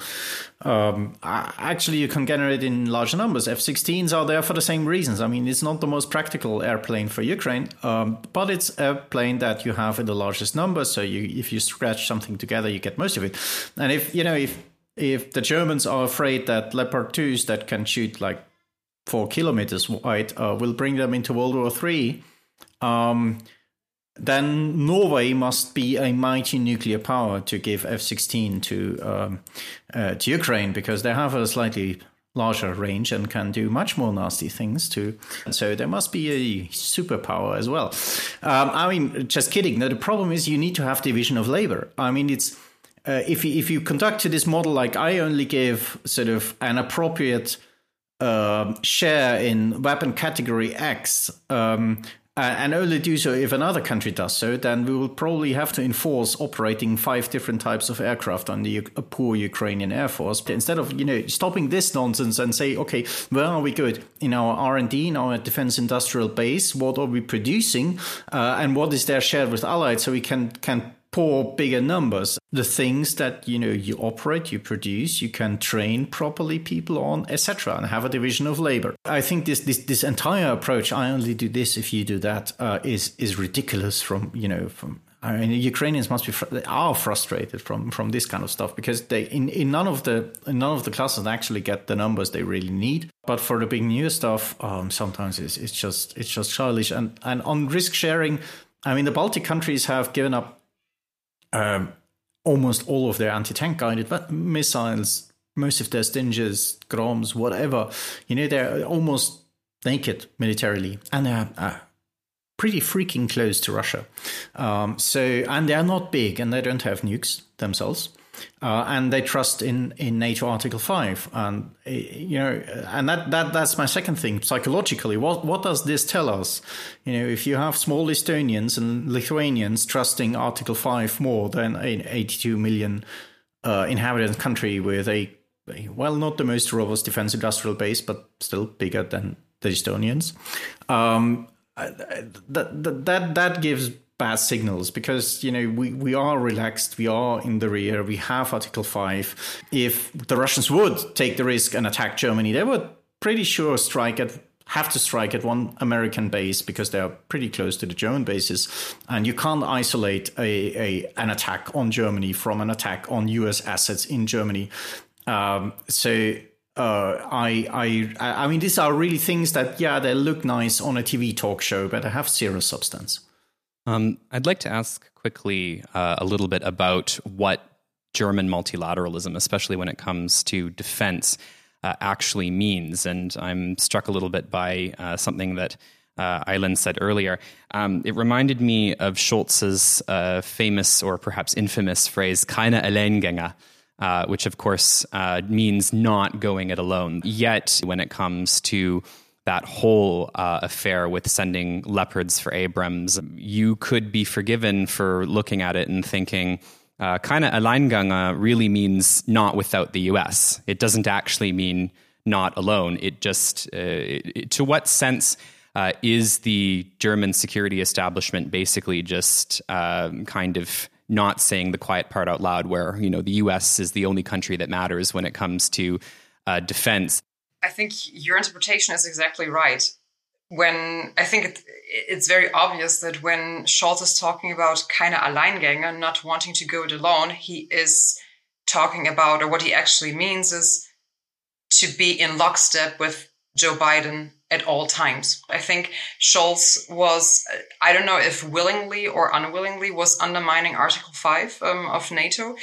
um, actually you can generate in larger numbers. F-16s are there for the same reasons. I mean, it's not the most practical airplane for Ukraine, um, but it's a plane that you have in the largest numbers. So you, if you scratch something together, you get most of it. And if you know if if the Germans are afraid that Leopard 2s that can shoot like four kilometers wide uh, will bring them into World War Three. Um, then Norway must be a mighty nuclear power to give F-16 to um, uh, to Ukraine because they have a slightly larger range and can do much more nasty things too. So there must be a superpower as well. Um, I mean, just kidding. Now, the problem is you need to have division of labor. I mean, it's uh, if you, if you conduct this model like I only give sort of an appropriate uh, share in weapon category X, um, uh, and only do so if another country does so, then we will probably have to enforce operating five different types of aircraft on the uh, poor Ukrainian Air Force. But instead of you know stopping this nonsense and say, okay, where are we good in our R and D, in our defense industrial base? What are we producing, uh, and what is their share with allied, so we can can pour bigger numbers. The things that you know you operate, you produce, you can train properly people on, etc., and have a division of labor. I think this this this entire approach, I only do this if you do that, uh, is is ridiculous. From you know from I mean, Ukrainians must be are frustrated from from this kind of stuff because they in, in none of the none of the classes actually get the numbers they really need. But for the big new stuff, um, sometimes it's it's just it's just childish. And and on risk sharing, I mean, the Baltic countries have given up um, almost all of their anti-tank guided missiles, most of their Stingers, Groms, whatever, you know, they're almost naked militarily, and they're uh, pretty freaking close to Russia. Um, so, and they're not big, and they don't have nukes themselves uh, and they trust in in NATO Article Five, and eh, you know, and that that that's my second thing. Psychologically, what what does this tell us? You know, if you have small Estonians and Lithuanians trusting Article Five more than an 82 million uh, inhabitant country with a well, not the most robust defense industrial base, but still bigger than the Estonians. Um, that, that that gives bad signals because you know we, we are relaxed we are in the rear we have article 5 if the russians would take the risk and attack germany they would pretty sure strike at have to strike at one american base because they are pretty close to the german bases. And you can't isolate a, a an attack on germany from an attack on us assets in germany. Um, so uh, I, I, I mean, these are really things that, yeah, they look nice on a TV talk show, but they have zero substance. Um, I'd like to ask quickly uh, a little bit about what German multilateralism, especially when it comes to defense, uh, actually means. And I'm struck a little bit by uh, something that uh, Aylin said earlier. Um, it reminded me of Scholz's uh, famous or perhaps infamous phrase, keine Alleingänge. Uh, which of course uh, means not going it alone. Yet, when it comes to that whole uh, affair with sending leopards for Abrams, you could be forgiven for looking at it and thinking, uh, kind of Alleingang really means not without the US. It doesn't actually mean not alone. It just, uh, it, to what sense uh, is the German security establishment basically just um, kind of not saying the quiet part out loud, where you know the U.S. is the only country that matters when it comes to uh, defense? I think your interpretation is exactly right. When I think it, it's very obvious that when Scholz is talking about keine Alleingänge, not wanting to go it alone, he is talking about, or what he actually means is to be in lockstep with Joe Biden at all times. I think Scholz was, I don't know if willingly or unwillingly, was undermining Article 5 um, of NATO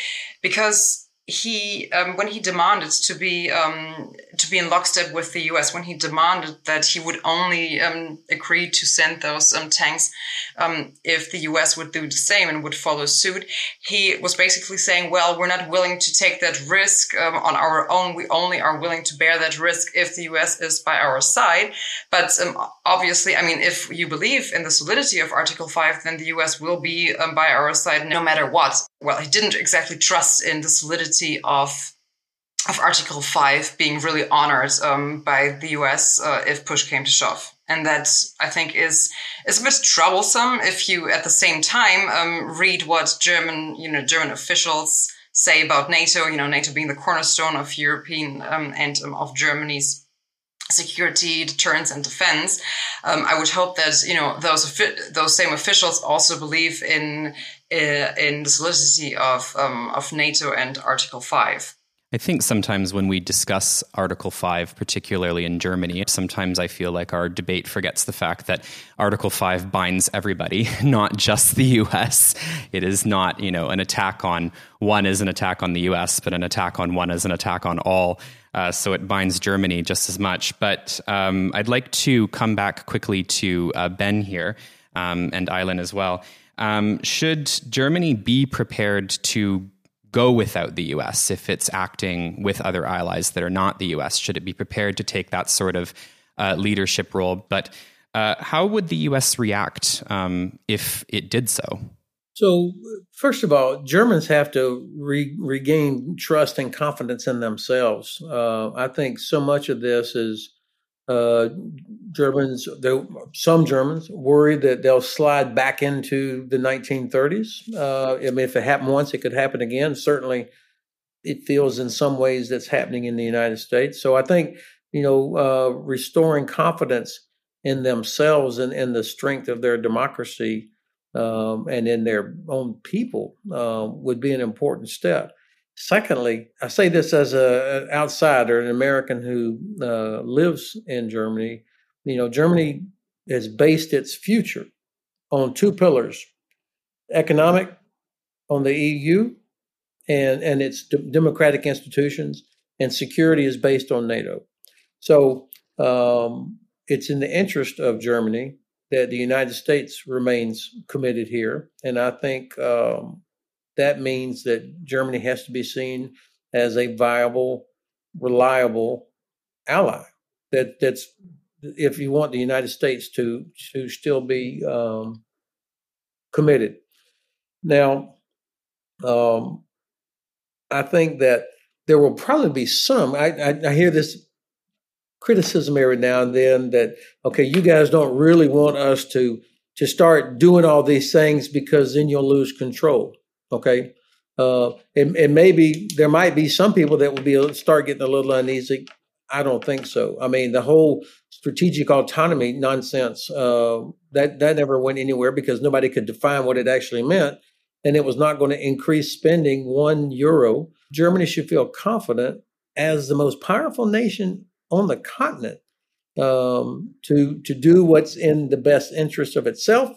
because he um, when he demanded to be um, to be in lockstep with the U.S. when he demanded that he would only um, agree to send those um, tanks um, if the U.S. would do the same and would follow suit, he was basically saying, "Well, we're not willing to take that risk um, on our own. We only are willing to bear that risk if the U.S. is by our side." But obviously, I mean, if you believe in the solidity of Article Five, then the U.S. will be by our side no matter what. Well, he didn't exactly trust in the solidity of of Article Five being really honored um, by the U.S. Uh, if push came to shove, and that I think is is a bit troublesome if you at the same time um, read what German you know German officials say about NATO. You know, NATO being the cornerstone of European um, and um, of Germany's security, deterrence, and defense. Um, I would hope that you know those those same officials also believe in in the solidity of um, of NATO and Article Five. I think sometimes when we discuss Article 5, particularly in Germany, sometimes I feel like our debate forgets the fact that Article 5 binds everybody, not just the US. It is not, you know, an attack on one is an attack on the US, but an attack on one is an attack on all. Uh, so it binds Germany just as much. But um, I'd like to come back quickly to uh, Ben here um, and Aylin as well. Um, should Germany be prepared to go without the US if it's acting with other allies that are not the US? Should it be prepared to take that sort of uh, leadership role? But uh, how would the US react um, if it did so? So, first of all, Germans have to re- regain trust and confidence in themselves. Uh, I think so much of this is uh, Germans, some Germans worry that they'll slide back into the 1930s. Uh, I mean, if it happened once, it could happen again. Certainly, it feels in some ways that's happening in the United States. So I think, you know, uh, restoring confidence in themselves and in the strength of their democracy um, and in their own people uh, would be an important step. Secondly, I say this as a, an outsider, an American who uh, lives in Germany. You know, Germany has based its future on two pillars: economic, on the EU, and and its d- democratic institutions, and security is based on NATO. So um, it's in the interest of Germany that the United States remains committed here, and I think um, that means that Germany has to be seen as a viable, reliable ally. That that's if you want the United States to to still be um, committed. Now, um, I think that there will probably be some. I, I, I hear this criticism every now and then that okay, you guys don't really want us to to start doing all these things because then you'll lose control. Okay. Uh, and, and, maybe there might be some people that will be start getting a little uneasy. I don't think so. I mean, the whole strategic autonomy nonsense uh, that that never went anywhere because nobody could define what it actually meant, and it was not going to increase spending one euro. Germany should feel confident as the most powerful nation on the continent um, to to do what's in the best interest of itself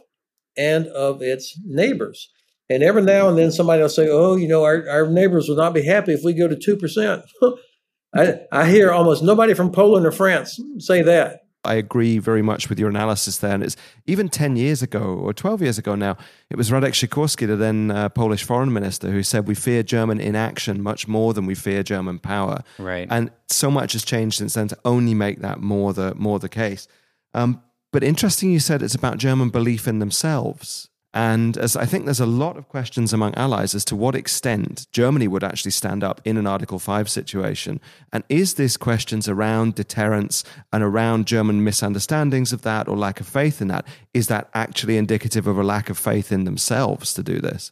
and of its neighbors. And every now and then somebody will say, oh, you know, our, our neighbors will not be happy if we go to 2%. I, I hear almost nobody from Poland or France say that. I agree very much with your analysis there. And it's even 10 years ago or 12 years ago now, it was Radek Sikorski, the then uh, Polish foreign minister, who said, We fear German inaction much more than we fear German power. Right. And so much has changed since then to only make that more the, more the case. Um, but interesting, you said it's about German belief in themselves. And as I think there's a lot of questions among allies as to what extent Germany would actually stand up in an Article 5 situation. And is this questions around deterrence and around German misunderstandings of that or lack of faith in that? Is that actually indicative of a lack of faith in themselves to do this?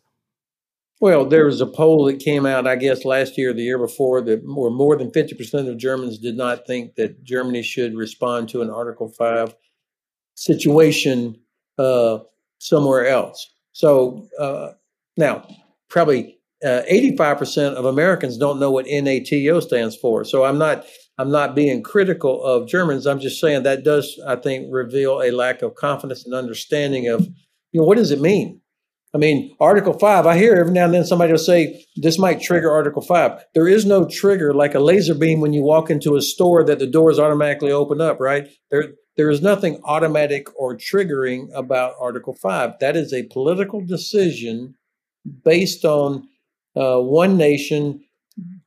Well, there was a poll that came out, I guess, last year or the year before that more, more than 50% of Germans did not think that Germany should respond to an Article 5 situation. Uh, somewhere else. So uh, now, probably uh, 85% of Americans don't know what NATO stands for. So I'm not I'm not being critical of Germans. I'm just saying that does I think reveal a lack of confidence and understanding of you know what does it mean. I mean, Article 5, I hear every now and then somebody will say, this might trigger Article 5. There is no trigger like a laser beam when you walk into a store that the doors automatically open up, right? There, there is nothing automatic or triggering about Article 5. That is a political decision based on uh, one nation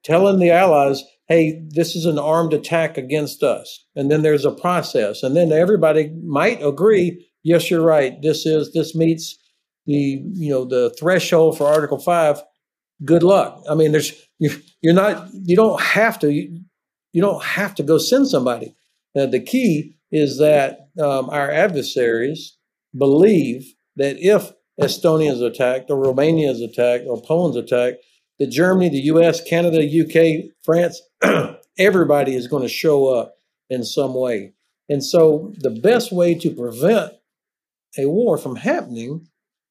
telling the allies, hey, this is an armed attack against us. And then there's a process. And then everybody might agree, yes, you're right. This is, this meets the, you know, the threshold for Article 5. Good luck. I mean, there's, you're not, you don't have to, you, you don't have to go send somebody. Now, the key is that um, our adversaries believe that if Estonia is attacked, or Romania is attacked, or Poland's attacked, that Germany, the US, Canada, UK, France, everybody is going to show up in some way. And so the best way to prevent a war from happening,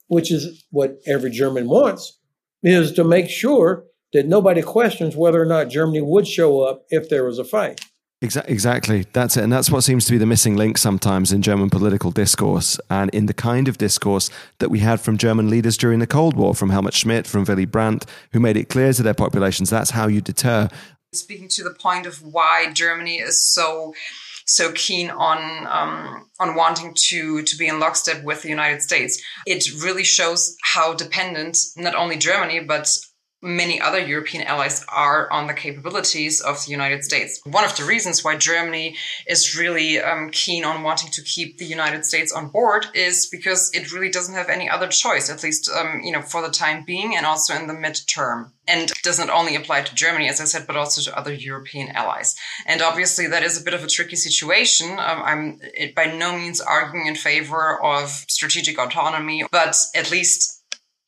which is what every German wants, is to make sure that nobody questions whether or not Germany would show up if there was a fight. Exactly. That's it. And that's what seems to be the missing link sometimes in German political discourse and in the kind of discourse that we had from German leaders during the Cold War, from Helmut Schmidt, from Willy Brandt, who made it clear to their populations that's how you deter. Speaking to the point of why Germany is so so keen on um, on wanting to to be in lockstep with the United States, it really shows how dependent not only Germany but many other European allies are on the capabilities of the United States. One of the reasons why Germany is really um, keen on wanting to keep the United States on board is because it really doesn't have any other choice, at least, um, you know, for the time being and also in the midterm. And does not only apply to Germany, as I said, but also to other European allies. And obviously, that is a bit of a tricky situation. Um, I'm by no means arguing in favor of strategic autonomy, but at least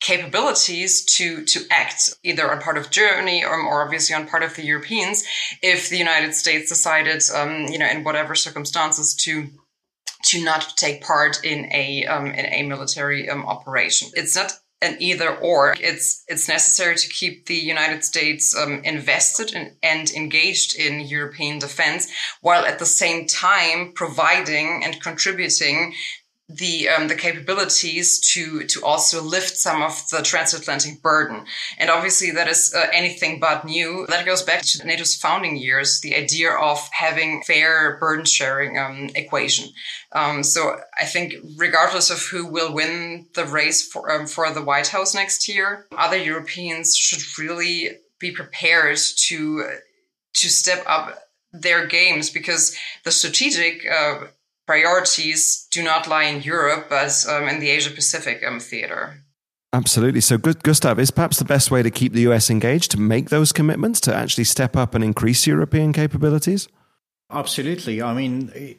capabilities to to act either on part of Germany or more obviously on part of the Europeans if the United States decided um, you know in whatever circumstances to to not take part in a um, in a military um, operation. It's not an either or. It's it's necessary to keep the United States um, invested in, and engaged in European defense, while at the same time providing and contributing the um, the capabilities to to also lift some of the transatlantic burden. And obviously that is uh, anything but new. That goes back to nato's founding years the idea of having fair burden sharing um, equation. Um, so i think regardless of who will win the race for um, for the white house next year other europeans should really be prepared to to step up their games because the strategic uh, priorities do not lie in Europe, but um, in the Asia Pacific um, theater. Absolutely. So, Gustav, is perhaps the best way to keep the US engaged to make those commitments to actually step up and increase European capabilities? Absolutely. I mean,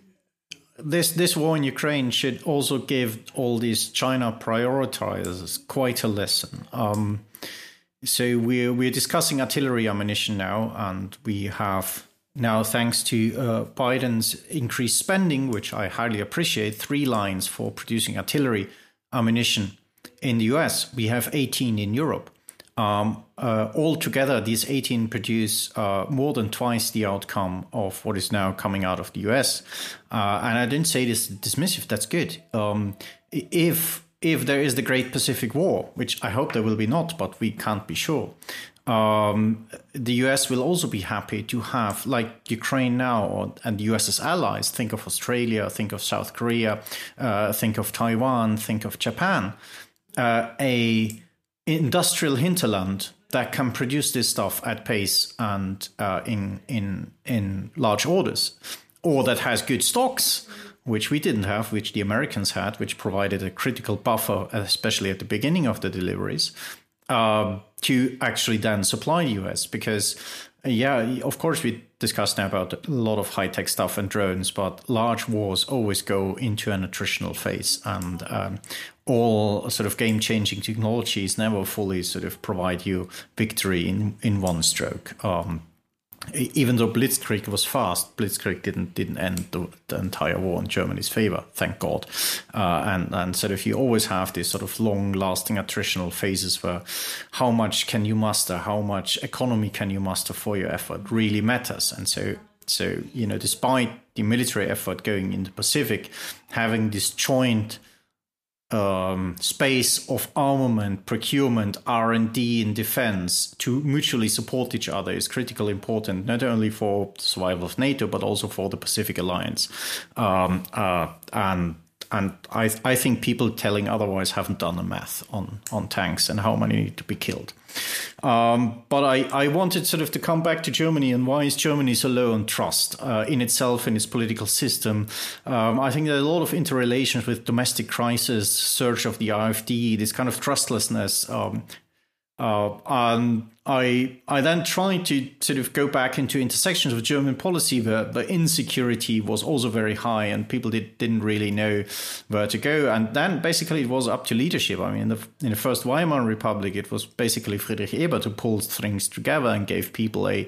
this this war in Ukraine should also give all these China prioritizers quite a lesson. Um, so we're we're discussing artillery ammunition now, and we have now, thanks to uh, Biden's increased spending, which I highly appreciate, three lines for producing artillery ammunition in the US, we have 18 in Europe. Um, uh, altogether, these 18 produce uh, more than twice the outcome of what is now coming out of the US. Uh, and I didn't say this dismissive, that's good. Um, if if there is the Great Pacific War, which I hope there will be not, but we can't be sure, um, the US will also be happy to have, like Ukraine now, and the US's allies, think of Australia, think of South Korea, uh, think of Taiwan, think of Japan, uh, a industrial hinterland that can produce this stuff at pace and uh, in in in large orders, or that has good stocks, which we didn't have, which the Americans had, which provided a critical buffer, especially at the beginning of the deliveries. Um, to actually then supply the US because yeah, of course we discussed now about a lot of high tech stuff and drones, but large wars always go into an attritional phase, and um, all sort of game changing technologies never fully sort of provide you victory in in one stroke. Um, even though Blitzkrieg was fast, Blitzkrieg didn't didn't end the, the entire war in Germany's favor, thank God. Uh, and and sort of you always have these sort of long lasting attritional phases where how much can you muster, how much economy can you muster for your effort really matters. And so so you know, despite the military effort going in the Pacific, having this joint um, space of armament procurement r&d in defense to mutually support each other is critically important not only for the survival of nato but also for the pacific alliance um, uh, and and I, I think people telling otherwise haven't done the math on, on tanks and how many need to be killed. Um, but I, I wanted sort of to come back to Germany and why is Germany so low on trust uh, in itself, in its political system. Um, I think there are a lot of interrelations with domestic crisis, surge of the AfD, this kind of trustlessness um, uh, and I I then tried to sort of go back into intersections of German policy where the insecurity was also very high and people did, didn't really know where to go. And then basically it was up to leadership. I mean, in the, in the first Weimar Republic, it was basically Friedrich Ebert who pulled things together and gave people a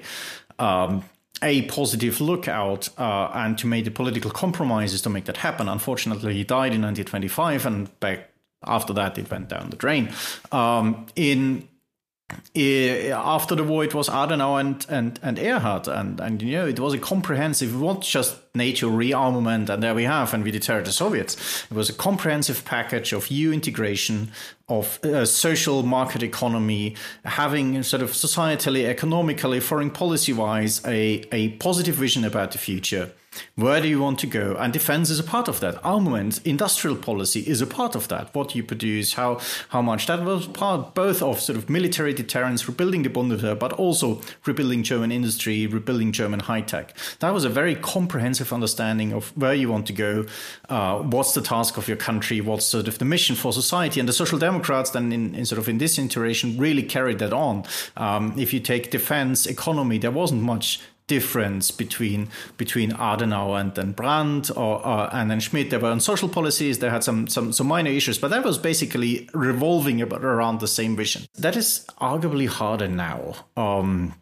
um, a positive lookout uh, and to make the political compromises to make that happen. Unfortunately, he died in 1925, and back after that, it went down the drain. Um, in after the war, it was Adenauer and, and, and Erhard. And, and, you know, it was a comprehensive, not just NATO rearmament, and there we have, and we deterred the Soviets. It was a comprehensive package of EU integration, of uh, social market economy, having sort of societally, economically, foreign policy wise, a, a positive vision about the future where do you want to go? And defense is a part of that. Armament, industrial policy is a part of that. What you produce, how how much. That was part both of sort of military deterrence, rebuilding the Bundeswehr, but also rebuilding German industry, rebuilding German high tech. That was a very comprehensive understanding of where you want to go, uh, what's the task of your country, what's sort of the mission for society. And the Social Democrats then in, in sort of in this iteration really carried that on. Um, if you take defense, economy, there wasn't much difference between between Adenauer and then Brandt or, or, and then Schmidt. There were on social policies. There had some some some minor issues, but that was basically revolving around the same vision. That is arguably harder now. Um,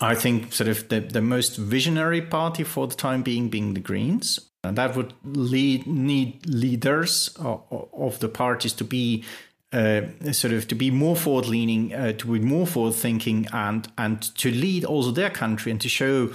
I think sort of the, the most visionary party for the time being being the Greens. And that would lead need leaders of the parties to be uh, sort of to be more forward leaning, uh, to be more forward thinking, and and to lead also their country and to show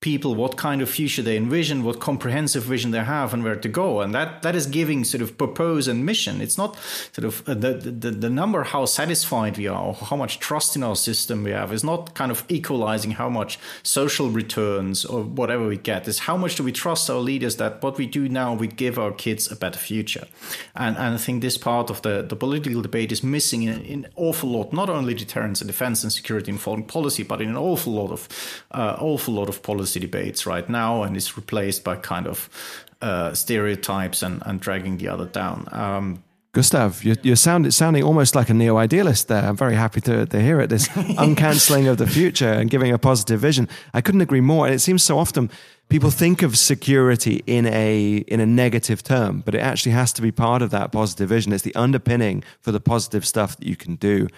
people what kind of future they envision, what comprehensive vision they have, and where to go. And that that is giving sort of purpose and mission. It's not sort of uh, the, the the number how satisfied we are, or how much trust in our system we have, is not kind of equalizing how much social returns or whatever we get. Is how much do we trust our leaders that what we do now we give our kids a better future. And and I think this part of the the political debate is missing in, an awful lot, not only deterrence and defense and security and foreign policy, but in an awful lot of uh, awful lot of policy policy debates right now and is replaced by kind of uh, stereotypes and, and dragging the other down. Um, Gustav, you're, you're sound, it's sounding almost like a neo idealist there. I'm very happy to, to hear it. This uncancelling of the future and giving a positive vision. I couldn't agree more. And it seems so often people think of security in a in a negative term, but it actually has to be part of that positive vision. It's the underpinning for the positive stuff that you can do.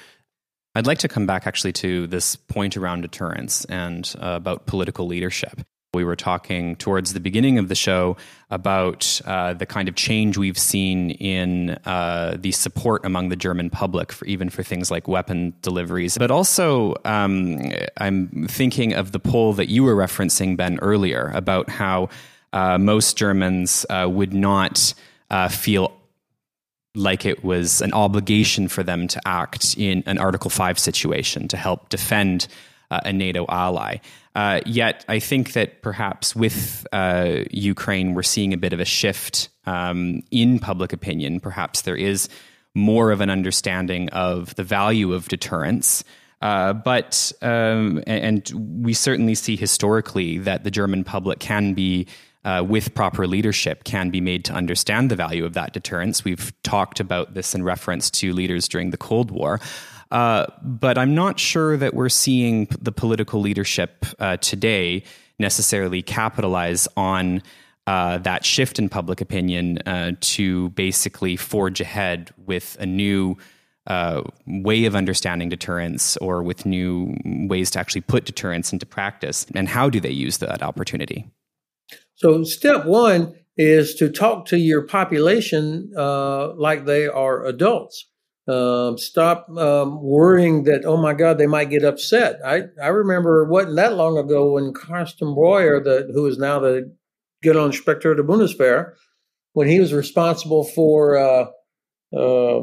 I'd like to come back actually to this point around deterrence and uh, about political leadership. We were talking towards the beginning of the show about uh, the kind of change we've seen in uh, the support among the German public, for even for things like weapon deliveries. But also, um, I'm thinking of the poll that you were referencing, Ben, earlier about how uh, most Germans uh, would not uh, feel like it was an obligation for them to act in an Article 5 situation to help defend uh, a NATO ally. Uh, yet, I think that perhaps with uh, Ukraine, we're seeing a bit of a shift um, in public opinion. Perhaps there is more of an understanding of the value of deterrence. Uh, but um, and we certainly see historically that the German public can be uh, with proper leadership can be made to understand the value of that deterrence. We've talked about this in reference to leaders during the Cold War. Uh, but I'm not sure that we're seeing the political leadership uh, today necessarily capitalize on uh, that shift in public opinion uh, to basically forge ahead with a new uh, way of understanding deterrence or with new ways to actually put deterrence into practice. And how do they use that opportunity? So, step one is to talk to your population uh, like they are adults. Um, stop um, worrying that oh my God they might get upset. I I remember it wasn't that long ago when Carsten Breuer, the who is now the General Inspector of the Bundeswehr, when he was responsible for uh, uh,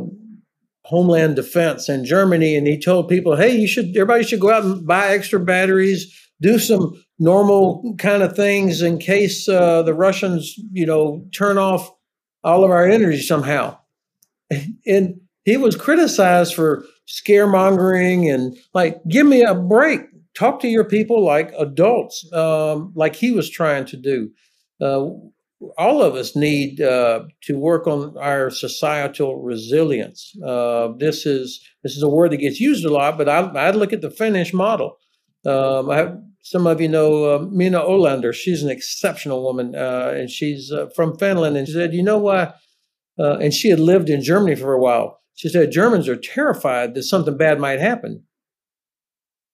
homeland defense in Germany, and he told people, "Hey, you should everybody should go out and buy extra batteries, do some normal kind of things in case uh, the Russians, you know, turn off all of our energy somehow." And he was criticized for scaremongering and like, give me a break. Talk to your people like adults, um, like he was trying to do. Uh, all of us need uh, to work on our societal resilience. Uh, this is this is a word that gets used a lot, but I, I look at the Finnish model. Um, I, some of you know uh, Minna Ålander. She's an exceptional woman, uh, and she's uh, from Finland. And she said, "You know why?" Uh, and she had lived in Germany for a while. She said, "Germans are terrified that something bad might happen."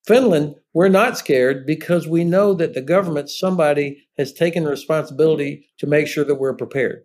Finland, we're not scared because we know that the government, somebody has taken responsibility to make sure that we're prepared.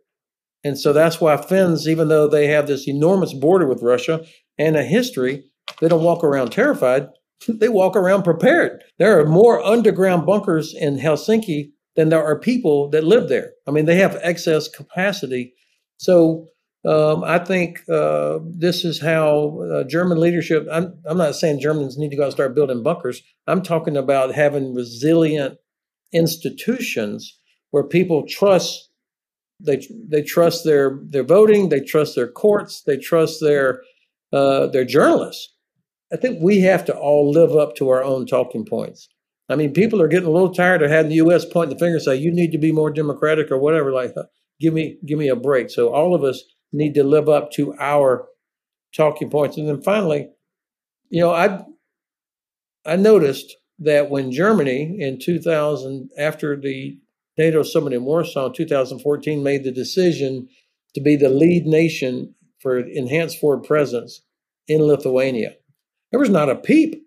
And so that's why Finns, even though they have this enormous border with Russia and a history, they don't walk around terrified. They walk around prepared. There are more underground bunkers in Helsinki than there are people that live there. I mean, they have excess capacity. So um, I think uh, this is how uh, German leadership. I'm, I'm not saying Germans need to go and start building bunkers. I'm talking about having resilient institutions where people trust. They they trust their their voting. They trust their courts. They trust their uh, their journalists. I think we have to all live up to our own talking points. I mean, people are getting a little tired of having the U.S. point the finger and say you need to be more democratic or whatever. Like, give me give me a break. So all of us need to live up to our talking points. And then finally, you know, I I noticed that when Germany in 2000, after the NATO summit in Warsaw in 2014, made the decision to be the lead nation for enhanced forward presence in Lithuania, there was not a peep.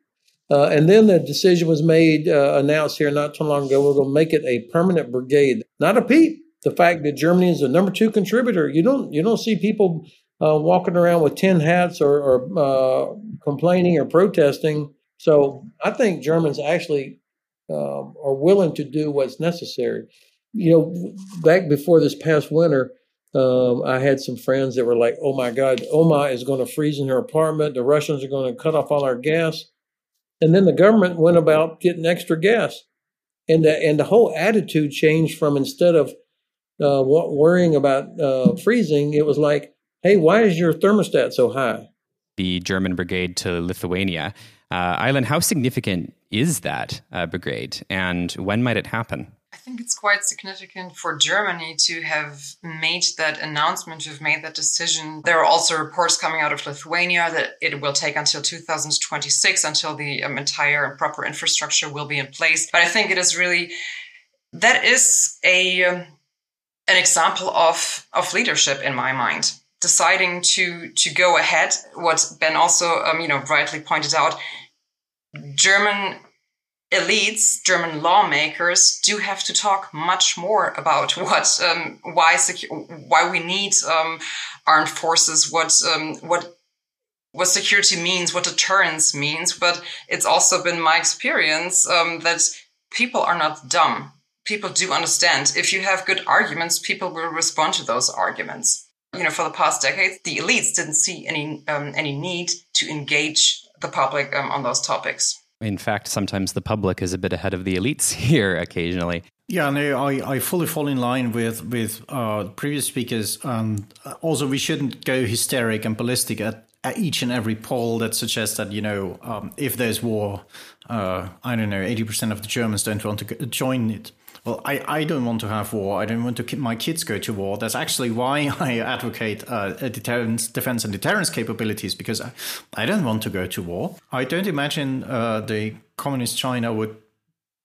Uh, and then the decision was made, uh, announced here not too long ago, we're going to make it a permanent brigade. Not a peep the fact that Germany is the number two contributor. You don't you don't see people uh, walking around with tin hats or, or uh, complaining or protesting. So I think Germans actually um, are willing to do what's necessary. You know, back before this past winter, um, I had some friends that were like, "Oh my God, Oma is going to freeze in her apartment. The Russians are going to cut off all our gas." And then the government went about getting extra gas, and the, and the whole attitude changed from instead of uh, worrying about uh, freezing, it was like, hey, why is your thermostat so high? The German brigade to Lithuania. Uh, Aylin, how significant is that uh, brigade and when might it happen? Think it's quite significant for Germany to have made that announcement, to have made that decision. There are also reports coming out of Lithuania that it will take until 2026 until the um, entire and proper infrastructure will be in place. But I think it is really, that is a, um, an example of of leadership in my mind deciding to to go ahead what ben also um, you know rightly pointed out german elites german lawmakers do have to talk much more about what um, why why we need um, armed forces what um, what what security means what deterrence means but it's also been my experience um, that people are not dumb people do understand. If you have good arguments, people will respond to those arguments. You know, for the past decades, the elites didn't see any um, any need to engage the public um, on those topics. In fact, sometimes the public is a bit ahead of the elites here occasionally. Yeah, no, I, I fully fall in line with with uh, previous speakers. And also, we shouldn't go hysteric and ballistic at, at each and every poll that suggests that you know um, if there's war, uh, I don't know, eighty percent of the Germans don't want to join it well, I, I don't want to have war. I don't want to keep my kids go to war. That's actually why I advocate uh, deterrence, defense and deterrence capabilities because I, I don't want to go to war. I don't imagine uh, the communist China would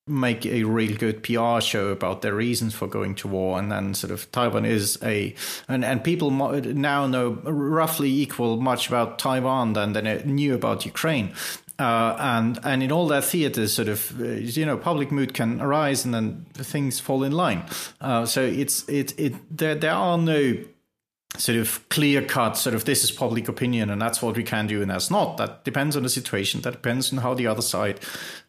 make a real good PR show about their reasons for going to war, and then sort of Taiwan is a and and people now know roughly equal much about Taiwan than they knew about Ukraine. Uh, and and in all that theater, sort of, uh, you know, public mood can arise, and then things fall in line. Uh, so it's it it there there are no sort of clear cut sort of this is public opinion and that's what we can do and that's not that depends on the situation that depends on how the other side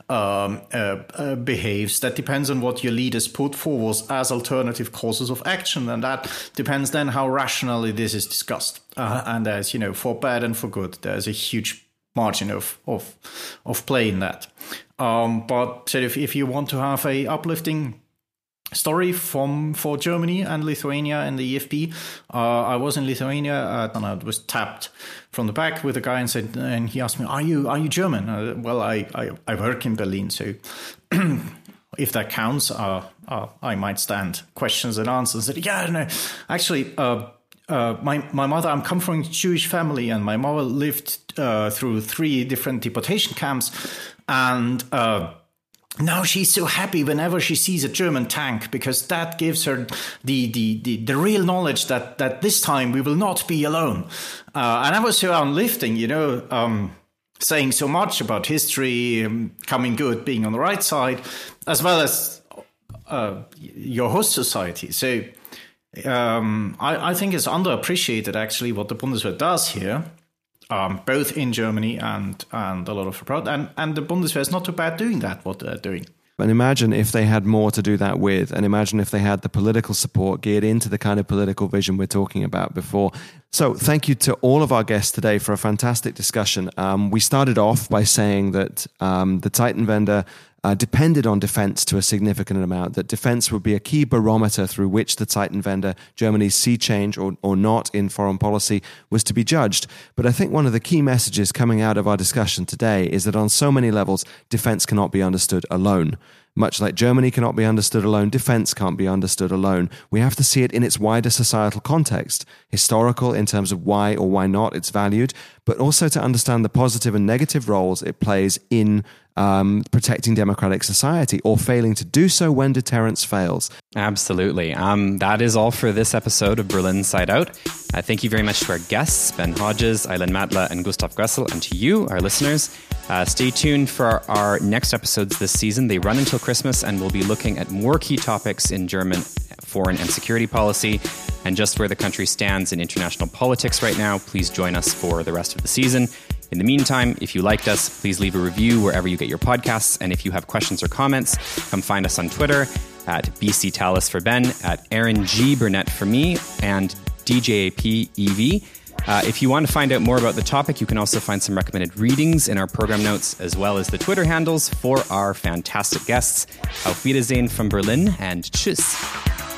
um, uh, uh, behaves. That depends on what your leaders put forward as alternative courses of action, and that depends then how rationally this is discussed. And there's, you know, for bad and for good, there's a huge margin of of of play in that. Um, but so if, if you want to have a uplifting story from for Germany and Lithuania and the EFP. Uh, I was in Lithuania. Uh, I was tapped from the back with a guy and said, and he asked me, "Are you are you German?" Uh, well, I, I, I work in Berlin, so. if that counts, uh, uh, I might stand questions and answers. Said, yeah, no, actually, uh, my my mother, I'm come from a Jewish family, and my mother lived through three different deportation camps, and now she's so happy whenever she sees a German tank because that gives her the the the, the real knowledge that that this time we will not be alone. Uh, and I was so uplifting, you know, um, saying so much about history, um, coming good, being on the right side, as well as uh, your host society. So um, I, I think it's underappreciated actually what the Bundeswehr does here um, both in Germany and and a lot of abroad. And and the Bundeswehr is not too bad doing that. What they're doing. And imagine if they had more to do that with, and imagine if they had the political support geared into the kind of political vision we're talking about before. So, thank you to all of our guests today for a fantastic discussion. Um, we started off by saying that um, the Zeitenwende uh, depended on defense to a significant amount, that defense would be a key barometer through which the Zeitenwende, Germany's sea change or, or not in foreign policy, was to be judged. But I think one of the key messages coming out of our discussion today is that on so many levels, defense cannot be understood alone. Much like Germany cannot be understood alone, defense can't be understood alone. We have to see it in its wider societal context, historical in terms of why or why not it's valued, but also to understand the positive and negative roles it plays in um, protecting democratic society or failing to do so when deterrence fails. Absolutely. Um, that is all for this episode of Berlin Sight Out. Uh, thank you very much to our guests, Ben Hodges, Aylin Matle, and Gustav Gressel, and to you, our listeners. Uh, stay tuned for our, our next episodes this season. They run until Christmas, and we'll be looking at more key topics in German foreign and security policy and just where the country stands in international politics right now. Please join us for the rest of the season. In the meantime, if you liked us, please leave a review wherever you get your podcasts. And if you have questions or comments, come find us on Twitter at BC Tallis for Ben, at Aaron G. Burnett for me, and DGAP EV. Uh, if you want to find out more about the topic, you can also find some recommended readings in our program notes, as well as the Twitter handles for our fantastic guests. Auf Wiedersehen from Berlin, and tschüss.